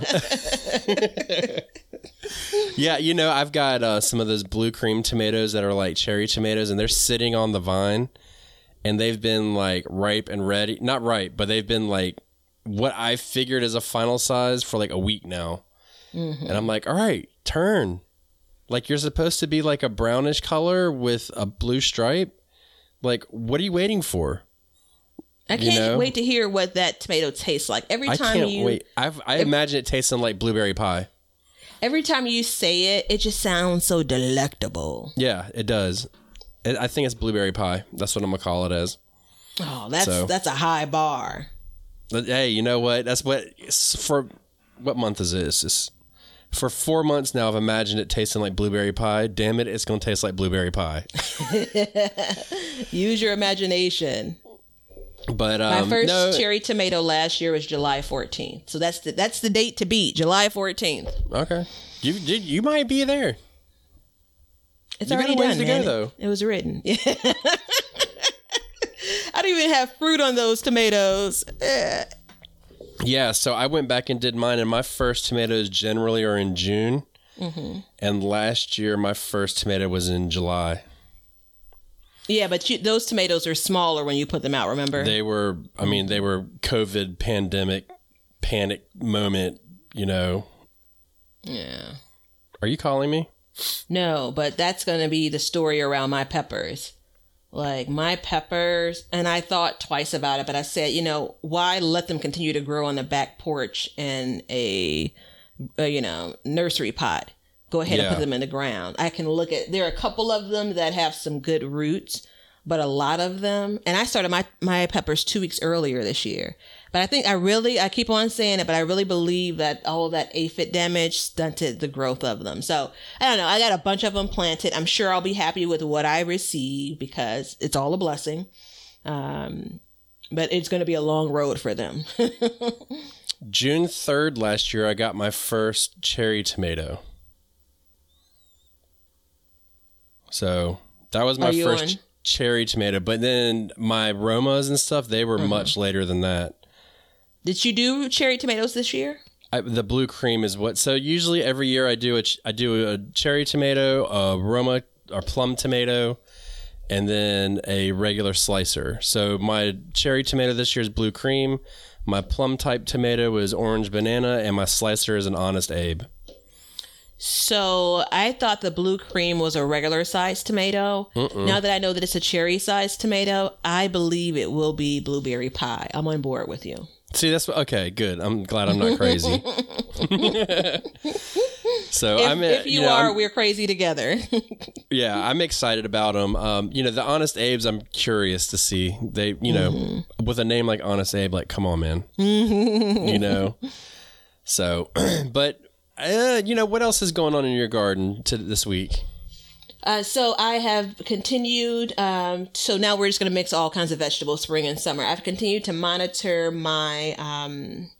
yeah, you know, I've got uh, some of those blue cream tomatoes that are like cherry tomatoes, and they're sitting on the vine, and they've been like ripe and ready. Not ripe, but they've been like what I figured as a final size for like a week now. And I'm like, all right, turn. Like you're supposed to be like a brownish color with a blue stripe. Like, what are you waiting for? I can't know? wait to hear what that tomato tastes like. Every time I can't you wait. I've, I imagine it tasting like blueberry pie. every time you say it, it just sounds so delectable. Yeah, it does. It, I think it's blueberry pie. That's what I'm gonna call it as. Oh, that's So- that's a high bar. But hey, you know what? That's what for. What month is this? It's, for four months now, I've imagined it tasting like blueberry pie. Damn it, it's gonna taste like blueberry pie. Use your imagination. But My um, first no, cherry tomato last year was July 14th. So that's the that's the date to beat, July 14th. okay, you, you you might be there. It's You already done, to go, man. though. It was written. Yeah. I don't even have fruit on those tomatoes. Eh. Yeah, so I went back and did mine, and my first tomatoes generally are in June. Mm-hmm. And last year, my first tomato was in July. Yeah, but you, those tomatoes are smaller when you put them out. Remember? They were, I mean, they were COVID pandemic panic moment. You know, yeah. are you calling me? No, but that's going to be the story around my peppers. Like my peppers, and I thought twice about it, but I said, you know, why let them continue to grow on the back porch in a, a you know, nursery pot? Go ahead and put them in the ground. I can look at. There are a couple of them that have some good roots, but a lot of them. And I started my my peppers two weeks earlier this year. But I think I really, I keep on saying it, but I really believe that all of that aphid damage stunted the growth of them. So I don't know. I got a bunch of them planted. I'm sure I'll be happy with what I receive because it's all a blessing. Um, but it's going to be a long road for them. June 3rd last year, I got my first cherry tomato. So that was my first on? cherry tomato. But then my Romas and stuff, they were mm-hmm. much later than that. Did you do cherry tomatoes this year? I, the blue cream is what. So usually every year I do a I do a cherry tomato, a Roma or plum tomato, and then a regular slicer. So my cherry tomato this year is blue cream. My plum type tomato is orange banana, and my slicer is an honest Abe. So I thought the blue cream was a regular sized tomato. Now that I know that it's a cherry sized tomato, I believe it will be blueberry pie. I'm on board with you. See, that's okay. Good. I'm glad I'm not crazy. so If, I'm. if you, know, are, I'm- we're crazy together. yeah, I'm excited about them. Um, you know, the Honest Abe's. I'm curious to see they. You know, Mm-hmm. with a name like Honest Abe, like, come on, man. you know. So, but uh, you know, what else is going on in your garden to this week? Uh, so I have continued. Um, so now we're just going to mix all kinds of vegetables, spring and summer. I've continued to monitor my um,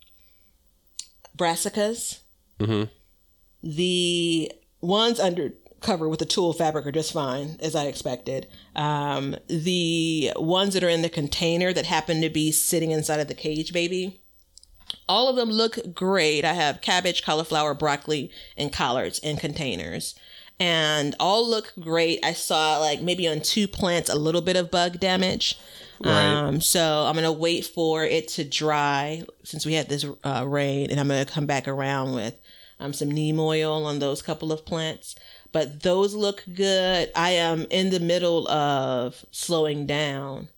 brassicas. The ones under cover with the tulle fabric are just fine, as I expected. Um, the ones that are in the container that happen to be sitting inside of the cage baby, all of them look great. I have cabbage, cauliflower, broccoli, and collards in containers. And all look great. I saw like maybe on two plants a little bit of bug damage. Right. Um, so I'm gonna wait for it to dry since we had this uh, rain, and I'm gonna come back around with um, some neem oil on those couple of plants. But those look good. I am in the middle of slowing down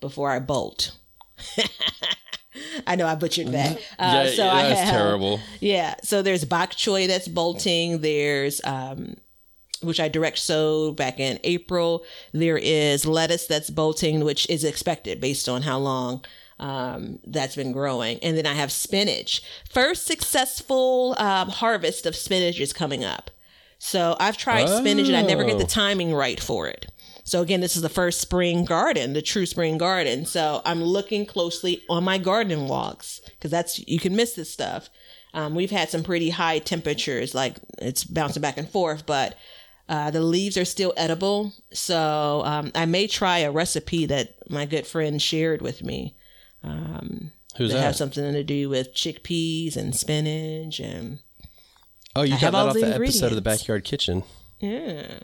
before I bolt. I know I butchered that. Uh, yeah, so I that's have, terrible. Yeah. So there's bok choy that's bolting. There's um, which I direct sowed back in April. There is lettuce that's bolting, which is expected based on how long um, that's been growing. And then I have spinach. First successful um, harvest of spinach is coming up. So I've tried spinach and I never get the Oh. timing right for it. So again, this is the first spring garden, the true spring garden. So I'm looking closely on my garden walks because that's you can miss this stuff. Um, we've had some pretty high temperatures, like it's bouncing back and forth, but uh, the leaves are still edible. So um, I may try a recipe that my good friend shared with me Who's that has that? something to do with chickpeas and spinach and Oh, you I got have that off the the episode of the. Backyard Kitchen. Yeah.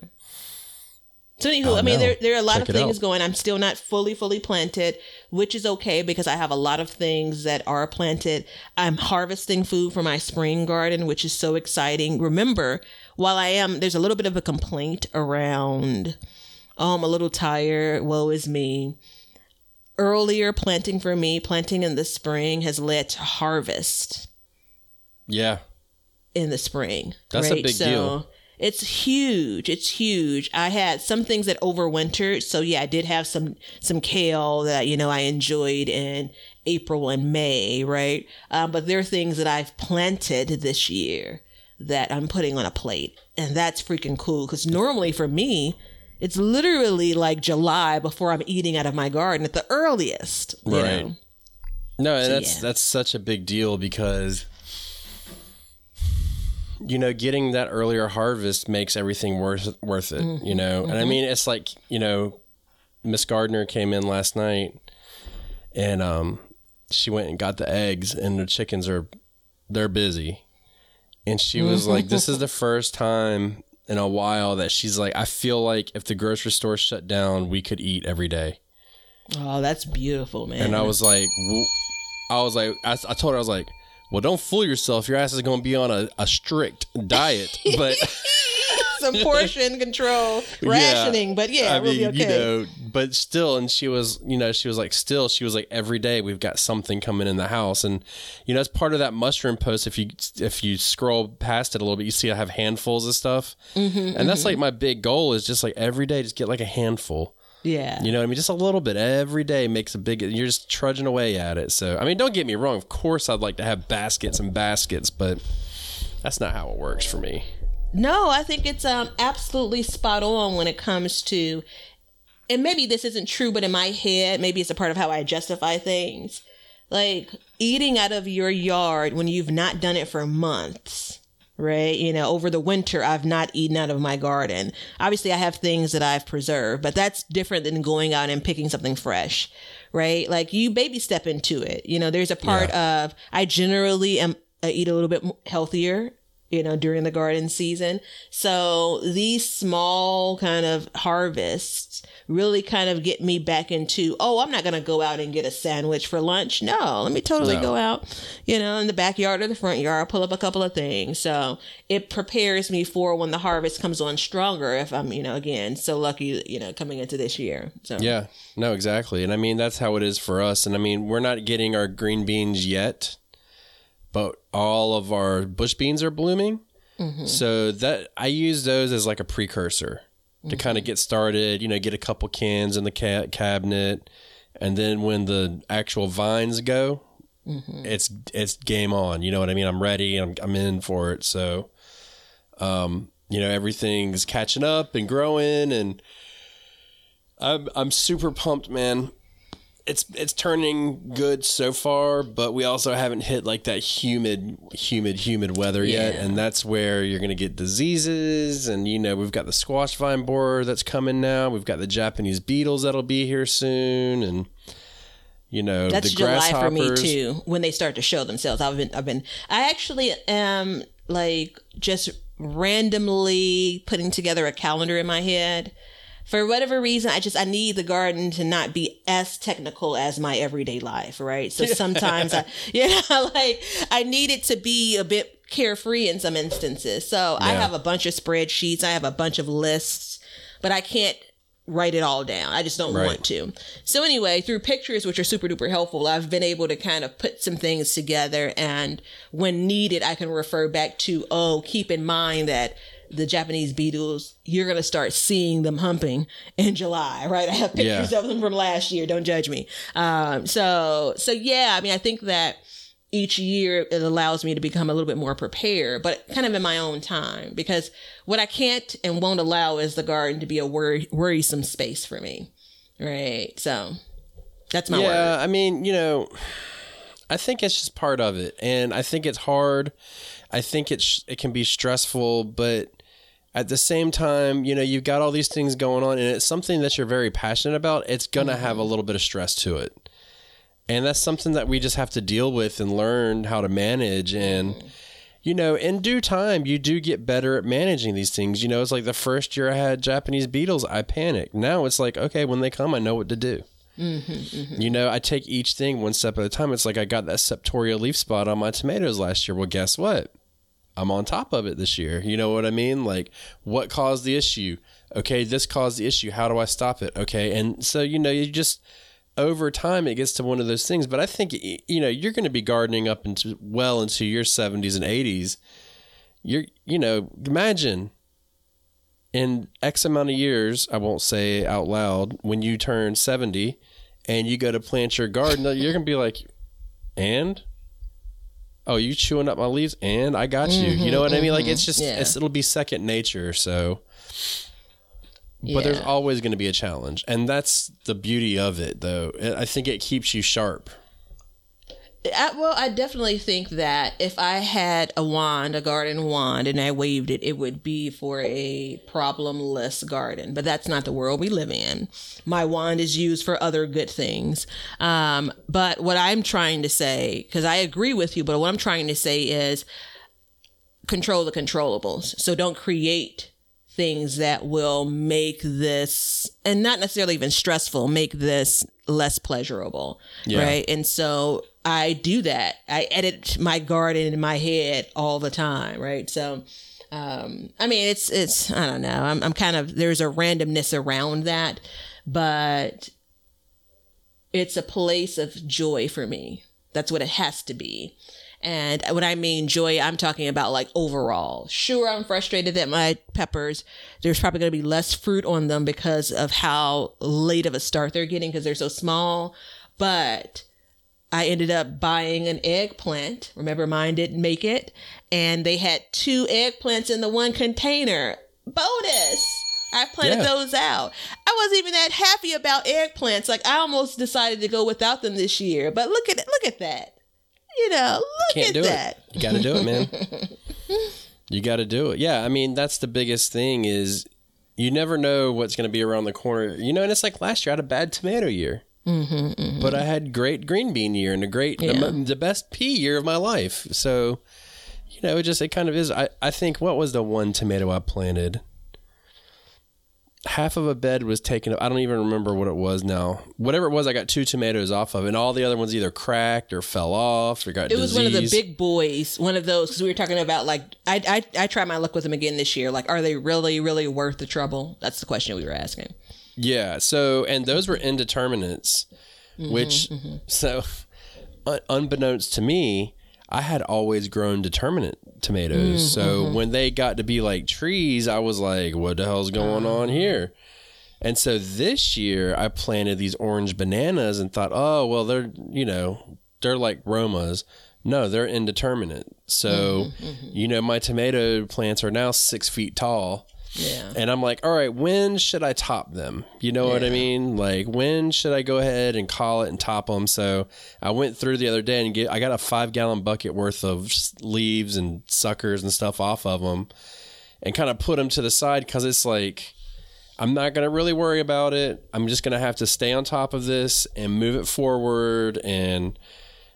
So anywho, Oh, I mean, there there are a lot Check of things out. going. I'm still not fully fully planted, which is okay because I have a lot of things that are planted. I'm harvesting food for my spring garden, which is so exciting. Remember, while I am, there's a little bit of a complaint around. Oh, I'm a little tired. Woe is me. Earlier planting for me, planting in the spring has led to harvest Yeah. in the spring. That's a big deal. It's huge. It's huge. I had some things that overwintered, so yeah, I did have some some kale that you know I enjoyed in April and May, right? Um, but there are things that I've planted this year that I'm putting on a plate, and that's freaking cool. Because normally for me, it's literally like July before I'm eating out of my garden at the earliest. you Right. know? No, and that's yeah. that's such a big deal because you know, getting that earlier harvest makes everything worth worth it, Mm-hmm. you know. And I mean, it's like, you know, Miss Gardner came in last night and um she went and got the eggs and the chickens are they're busy. And she was like, This is the first time in a while that she's like, I feel like if the grocery store shut down, we could eat every day. Oh, that's beautiful, man. And I was like, I was like, I, I told her, I was like, well, don't fool yourself. Your ass is going to be on a, a strict diet. But some portion control, Yeah. rationing, but yeah, I we'll mean, be okay. you know, but still, and she was, you know, she was like, still, she was like, every day we've got something coming in the house, and you know, it's part of that mushroom post. If you if you scroll past it a little bit, you see I have handfuls of stuff, Mm-hmm, and that's like my big goal is just like every day, just get like a handful. Yeah. You know what I mean? Just a little bit every day makes a big. You're just trudging away at it. So I mean, don't get me wrong. Of course, I'd like to have baskets and baskets, but that's not how it works for me. No, I think it's um absolutely spot on when it comes to and maybe this isn't true, but in my head, maybe it's a part of how I justify things. Like eating out of your yard when you've not done it for months. Right. You know, over the winter, I've not eaten out of my garden. Obviously, I have things that I've preserved, but that's different than going out and picking something fresh. Right. Like you baby step into it. You know, there's a part of, I generally am, I eat a little bit healthier you know, during the garden season. So these small kind of harvests really kind of get me back into, oh, I'm not going to go out and get a sandwich for lunch. No, let me totally No. go out, you know, in the backyard or the front yard, pull up a couple of things. So it prepares me for when the harvest comes on stronger if I'm, you know, again, so lucky, you know, coming into this year. So Yeah, no, exactly. And I mean, that's how it is for us. And I mean, we're not getting our green beans yet, but all of our bush beans are blooming. Mm-hmm. So that I use those as like a precursor to mm-hmm. kind of get started, you know, get a couple cans in the ca- cabinet. And then when the actual vines go, mm-hmm. it's it's game on. You know what I mean? I'm ready. I'm I'm in for it. So, um, you know, everything's catching up and growing, and I'm I'm super pumped, man. It's it's turning good so far, but we also haven't hit like that humid, humid, humid weather yet, Yeah. and that's where you're gonna get diseases. And you know, we've got the squash vine borer that's coming now. We've got the Japanese beetles that'll be here soon, and you know, That's the July for me too. When they start to show themselves, I've been, I've been, I actually am like just randomly putting together a calendar in my head. For whatever reason, I just I need the garden to not be as technical as my everyday life, right? So sometimes I, you know, like I need it to be a bit carefree in some instances. So I have a bunch of spreadsheets, I have a bunch of lists, but I can't write it all down. I just don't Right. want to. So anyway, through pictures, which are super duper helpful, I've been able to kind of put some things together, and when needed, I can refer back to oh, keep in mind that the Japanese beetles, you're gonna start seeing them humping in July, right? I have pictures Yeah. of them from last year. Don't judge me. Um, so so yeah, I mean, I think that each year it allows me to become a little bit more prepared, but kind of in my own time. Because what I can't and won't allow is the garden to be a worry, worrisome space for me. Right. So that's my yeah, word. I mean, you know, I think it's just part of it, and I think it's hard. I think it's it can be stressful, but at the same time, you know, you've got all these things going on, and it's something that you're very passionate about. It's gonna have a little bit of stress to it, and that's something that we just have to deal with and learn how to manage. And you know, in due time, you do get better at managing these things. You know, it's like the first year I had Japanese beetles, I panicked. Now it's like, okay, when they come, I know what to do. Mm-hmm, mm-hmm. You know, I take each thing one step at a time. It's like I got that septoria leaf spot on my tomatoes last year. Well, guess what? I'm on top of it this year. You know what I mean? Like, what caused the issue? Okay, this caused the issue. How do I stop it? Okay, and so you know, you just over time it gets to one of those things. But I think you know you're going to be gardening up into well into your 70s and 80s. You're, you know, imagine in X amount of years, I won't say out loud, when you turn 70 and you go to plant your garden, you're going to be like, and? Oh, you chewing up my leaves? And I got you. You know what I mean? Like, it's mm-hmm, just, Yeah. it's, it'll be second nature. So, but there's always going to be a challenge. And that's the beauty of it, though. I think it keeps you sharp. I, well, I definitely think that if I had a wand, a garden wand, and I waved it, it would be for a problemless garden. But that's not the world we live in. My wand is used for other good things. Um, but what I'm trying to say, because I agree with you, but what I'm trying to say is control the controllables. So don't create things that will make this, and not necessarily even stressful, make this less pleasurable. Yeah. Right. And so I do that. I edit my garden in my head all the time. Right. So, um, I mean, it's, it's, I don't know. I'm, I'm kind of, there's a randomness around that, but it's a place of joy for me. That's what it has to be. And when I mean joy, I'm talking about like overall. Sure, I'm frustrated that my peppers, there's probably going to be less fruit on them because of how late of a start they're getting because they're so small. But I ended up buying an eggplant. Remember, mine didn't make it. And they had two eggplants in the one container. Bonus! I planted Yeah. those out. I wasn't even that happy about eggplants. Like I almost decided to go without them this year. But look at it. Look at that. You know, look Can't at do that. it. You got to do it, man. you got to do it. Yeah, I mean that's the biggest thing is you never know what's going to be around the corner. You know, and it's like last year I had a bad tomato year, mm-hmm, but I had great green bean year and a great Yeah. the, the best pea year of my life. So you know, it just it kind of is. I I think what was the one tomato I planted. Half of a bed was taken up. I don't even remember what it was now. Whatever it was, I got two tomatoes off of, and all the other ones either cracked or fell off or got It was one of the big boys, one of those because we were talking about like I I I try my luck with them again this year. Like, are they really really worth the trouble? That's the question we were asking. Yeah. So, and those were indeterminates, mm-hmm, which, mm-hmm. so, un- unbeknownst to me, I had always grown determinate tomatoes. Mm, so mm-hmm. when they got to be like trees, I was like, what the hell's going oh. on here? And so this year I planted these orange bananas and thought, oh, well, they're, you know, they're like Romas. No, they're indeterminate. So, you know, my tomato plants are now six feet tall Yeah. And I'm like, all right, when should I top them? You know what I mean? Like, when should I go ahead and call it and top them? So I went through the other day and get, I got a five gallon bucket worth of leaves and suckers and stuff off of them and kind of put them to the side because it's like, I'm not going to really worry about it. I'm just going to have to stay on top of this and move it forward. And,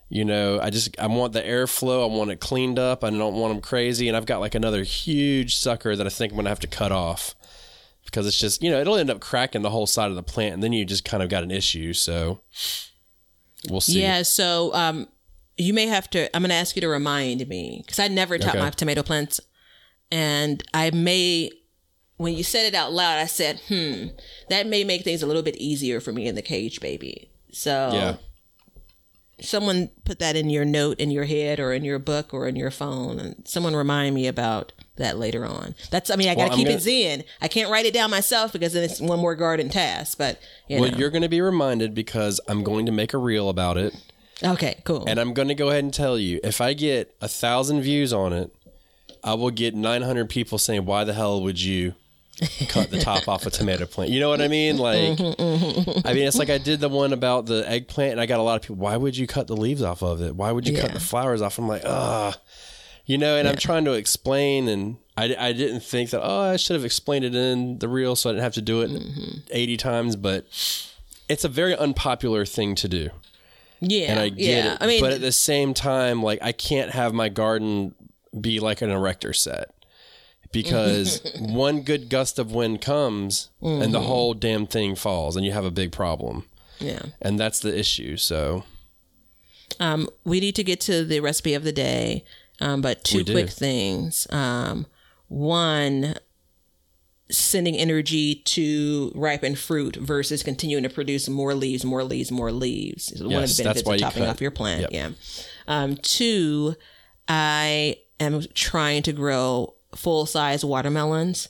you know, I just, I want the airflow. I want it cleaned up. I don't want them crazy. And I've got like another huge sucker that I think I'm going to have to cut off because it's just, you know, it'll end up cracking the whole side of the plant. And then you just kind of got an issue. So we'll see. Yeah, so um, you may have to. I'm going to ask you to remind me because I never taught Okay. my tomato plants, and I may. When you said it out loud, I said, "Hmm, that may make things a little bit easier for me in the cage, baby." So, Yeah. Someone put that in your note in your head or in your book or in your phone, and someone remind me about that later on. That's. I mean, I gotta I'm keep gonna- it zen. I can't write it down myself because then it's one more garden task. But you Well, know. you're going to be reminded because I'm going to make a reel about it. okay, cool. And I'm going to go ahead and tell you if I get a thousand views on it, I will get 900 people saying, "Why the hell would you cut the top off a tomato plant?" You know what I mean? Like, I mean, it's like I did the one about the eggplant, and I got a lot of people. Why would you cut the leaves off of it? Why would you cut the flowers off? I'm like, ah, you know. And I'm trying to explain, and I, I didn't think that. Oh, I should have explained it in the reel, so I didn't have to do it 80 times. But it's a very unpopular thing to do yeah, and I get yeah. it. I mean, but at the same time, like I can't have my garden be like an erector set because one good gust of wind comes and Mm-hmm. the whole damn thing falls, and you have a big problem. yeah. And that's the issue. So Um, we need to get to the recipe of the day, um, but two quick things. Um, one, sending energy to ripen fruit versus continuing to produce more leaves, more leaves, more leaves. Is one of the benefits of cut. off your plant. Yep. Yeah. Um, two, I am trying to grow full size watermelons.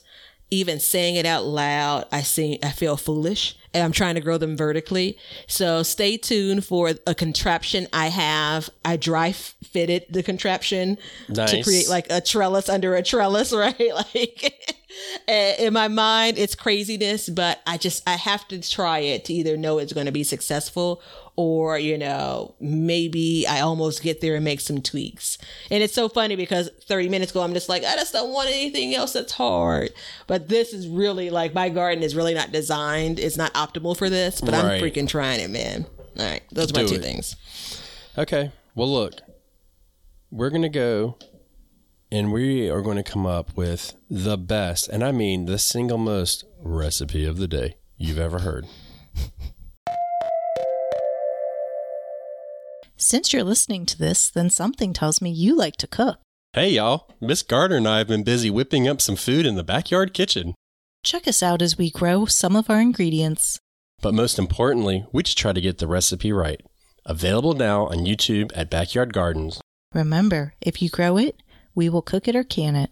Even saying it out loud, I see I feel foolish, and I'm trying to grow them vertically. So stay tuned for a contraption I have. I dry fitted the contraption to create like a trellis under a trellis, right? Like in my mind, it's craziness, but I just I have to try it to either know it's going to be successful or you know maybe I almost get there and make some tweaks. And it's so funny because 30 minutes ago I'm just like I just don't want anything else that's hard. But this is really like my garden is really not designed. It's not optimal for this, but I'm freaking trying it, man. All right, those are my Do two it. things. okay, well look, we're gonna go. And we are going to come up with the best, and I mean the single most recipe of the day you've ever heard. Since you're listening to this, then something tells me you like to cook. Hey, y'all. Miss Gardner and I have been busy whipping up some food in the backyard kitchen. Check us out as we grow some of our ingredients. But most importantly, we just try to get the recipe right. Available now on YouTube at Backyard Gardens. Remember, if you grow it, we will cook it or can it.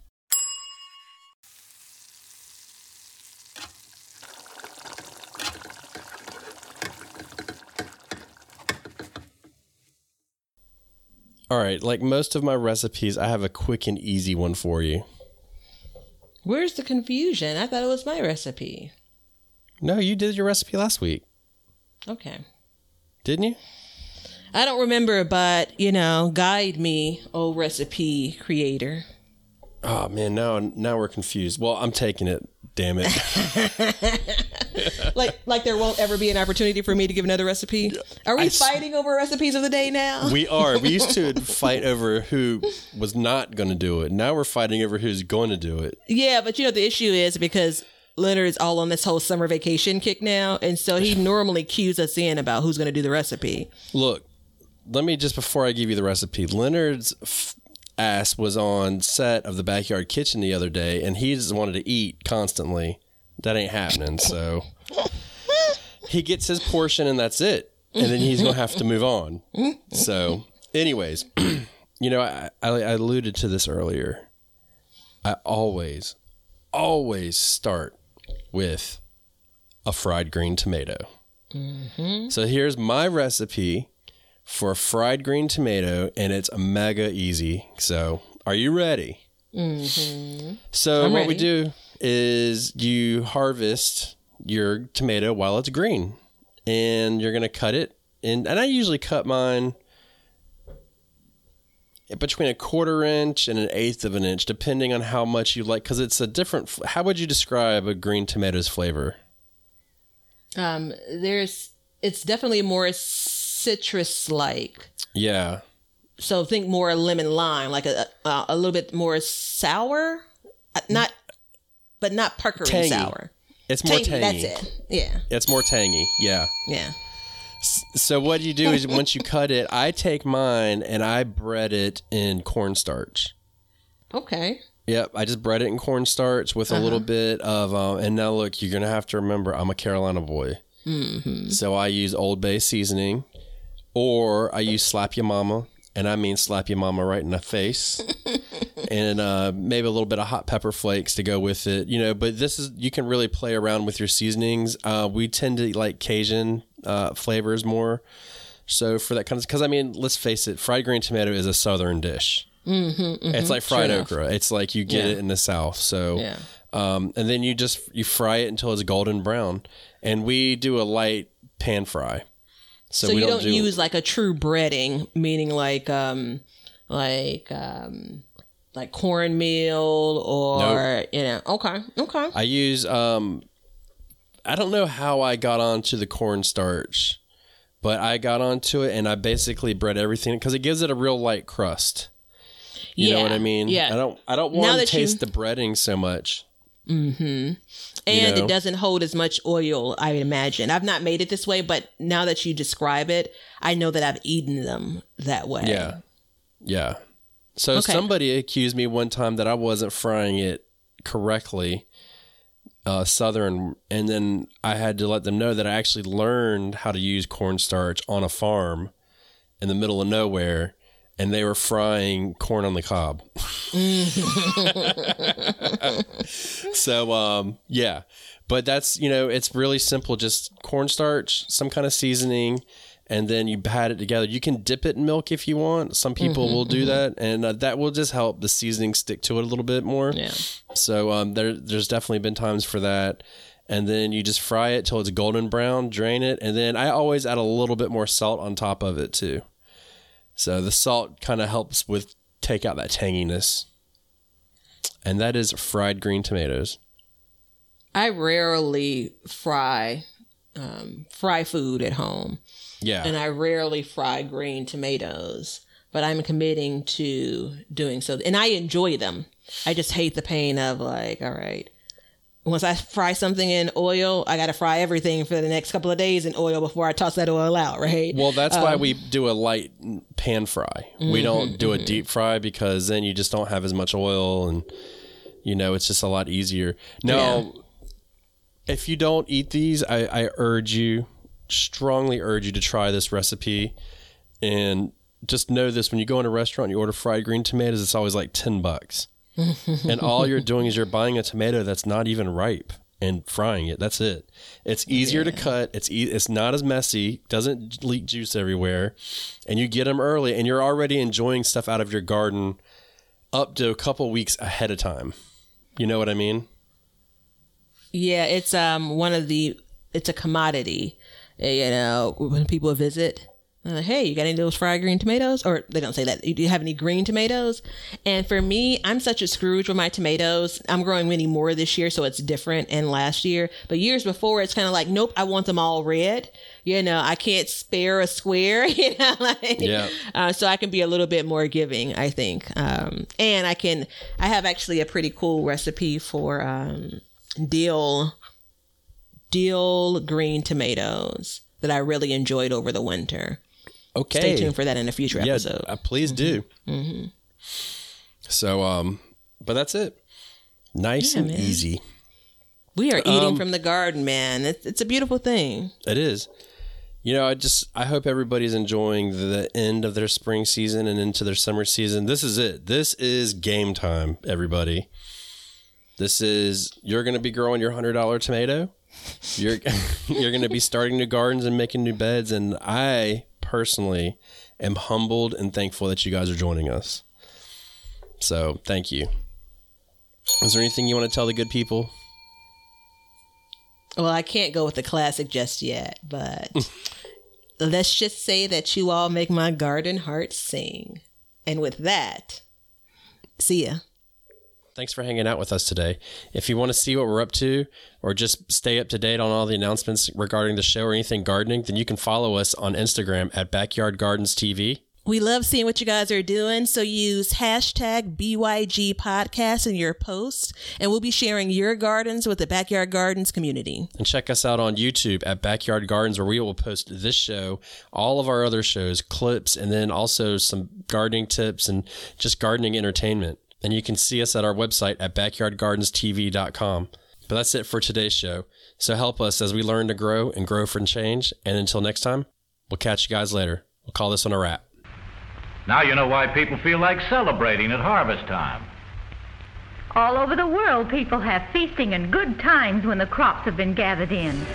All right, like most of my recipes, I have a quick and easy one for you. Where's the confusion? I thought it was my recipe. No, you did your recipe last week, Okay. didn't you? I don't remember, but you know, guide me, oh recipe creator. Oh man, now now we're confused. Well, I'm taking it. Damn it. Like, like there won't ever be an opportunity for me to give another recipe. Are we I s- fighting over recipes of the day now? we are. We used to fight over who was not going to do it. Now we're fighting over who's going to do it. yeah, but you know the issue is because Leonard's all on this whole summer vacation kick now, and so he normally cues us in about who's going to do the recipe. Look, let me just before I give you the recipe. Leonard's f- ass was on set of the backyard kitchen the other day, and he just wanted to eat constantly. That ain't happening. So he gets his portion, and that's it. And then he's gonna have to move on. So, anyways, you know, I, I, I alluded to this earlier. I always, always start with a fried green tomato. Mm-hmm. So here's my recipe for a fried green tomato, and it's a mega easy. So, are you ready? Mm-hmm. So, I'm what we do is you harvest your tomato while it's green, and you're gonna cut it. And and I usually cut mine between a quarter inch and an eighth of an inch, depending on how much you like, because it's a different. How would you describe a green tomato's flavor? Um, there's it's definitely more citrus like. Yeah, So think more lemon lime, like a a, a little bit more sour, Uh, not, but not puckering Tangy. sour. it's more tangy. That's it. Yeah, It's more tangy. Yeah. yeah. So what you do is once you cut it, I take mine and I bread it in cornstarch. Okay. Yep, I just bread it in cornstarch with a little bit of. Um, and now look, you're gonna have to remember, I'm a Carolina boy, mm-hmm. so I use Old Bay seasoning, or I use Slap Your Mama, and I mean slap your mama right in the face, and uh, maybe a little bit of hot pepper flakes to go with it. You know, but this is you can really play around with your seasonings. Uh, we tend to like Cajun uh, flavors more. So for that kind of, because I mean, let's face it, fried green tomato is a southern dish. It's like fried okra. It's like you get Yeah. it in the south. So, Yeah. um, and then you just you fry it until it's golden brown, and we do a light pan fry. So, So, you don't, don't, do use like a true breading, meaning like um like um like cornmeal or you know. Okay. Okay. I use um, I don't know how I got onto the cornstarch, but I got onto it and I basically bread everything because it gives it a real light crust. You know what I mean? Yeah. I don't. I don't want to that you- taste the breading so much. And know? it doesn't hold as much oil i imagine i've not made it this way but now that you describe it i know that i've eaten them that way Yeah. Yeah. So Okay. somebody accused me one time that I wasn't frying it correctly, uh, southern, and then I had to let them know that I actually learned how to use cornstarch on a farm in the middle of nowhere, and they were frying corn on the cob. so, um, yeah. But that's, you know, it's really simple. Just cornstarch, some kind of seasoning, and then you pat it together. You can dip it in milk if you want. Some people will do that, and uh, that will just help the seasoning stick to it a little bit more. yeah So um, there, there's definitely been times for that. And then you just fry it till it's golden brown, drain it, and then I always add a little bit more salt on top of it too. So the salt kind of helps with take out that tanginess. And that is fried green tomatoes. i rarely fry um, fry food at home Yeah. and i rarely fry green tomatoes but i'm committing to doing so and i enjoy them i just hate the pain of like all right once I fry something in oil, I got to fry everything for the next couple of days in oil before I toss that oil out, right? Well, that's why um, we do a light pan fry. We mm-hmm, don't do a mm-hmm. deep fry because then you just don't have as much oil and you know, it's just a lot easier. Now, if you don't eat these, I, I urge you, strongly urge you to try this recipe and just know this when you go in a restaurant and you order fried green tomatoes, it's always like 10 bucks. and all you're doing is you're buying a tomato that's not even ripe and frying it. That's it. It's easier to cut. It's e- it's not as messy. Doesn't leak juice everywhere, and you get them early, and you're already enjoying stuff out of your garden up to a couple weeks ahead of time. You know what I mean? Yeah, it's um one of the it's a commodity. Uh, You know, when people visit, like, "Hey, you got any of those fried green tomatoes?" Or they don't say that. Do you have any green tomatoes? And for me, I'm such a Scrooge with my tomatoes. I'm growing many more this year, so it's different than last year. But years before, it's kind of like, nope, I want them all red. You know, I can't spare a square. You know, like, Yeah. uh, so I can be a little bit more giving, I think. Um, and I can, I have actually a pretty cool recipe for um, dill, dill green tomatoes that I really enjoyed over the winter. Okay. Stay tuned for that in a future Yeah, episode. uh, please do. Mm-hmm. So, um, but that's it. Nice Yeah, and man. easy. we are eating um, from the garden, man. It's, it's a beautiful thing. It is. You know, I just I hope everybody's enjoying the end of their spring season and into their summer season. This is it. This is game time, everybody. This is you're going to be growing your hundred dollar tomato. You're you're going to be starting new gardens and making new beds, and I personally am humbled and thankful that you guys are joining us. So thank you. Is there anything you want to tell the good people? Well, I can't go with the classic just yet, but let's just say that you all make my garden heart sing. And with that, see ya. Thanks for hanging out with us today. If you want to see what we're up to or just stay up to date on all the announcements regarding the show or anything gardening, then you can follow us on Instagram at Backyard Gardens TV. We love seeing what you guys are doing, so use hashtag BYG podcast in your posts, and we'll be sharing your gardens with the Backyard Gardens community. And check us out on YouTube at Backyard Gardens, where we will post this show, all of our other shows, clips, and then also some gardening tips and just gardening entertainment. And you can see us at our website at backyardgardenstv.com. But that's it for today's show. So help us as we learn to grow and grow for change. And until next time, we'll catch you guys later. We'll call this one a wrap. Now you know why people feel like celebrating at harvest time. All over the world, people have feasting and good times when the crops have been gathered in.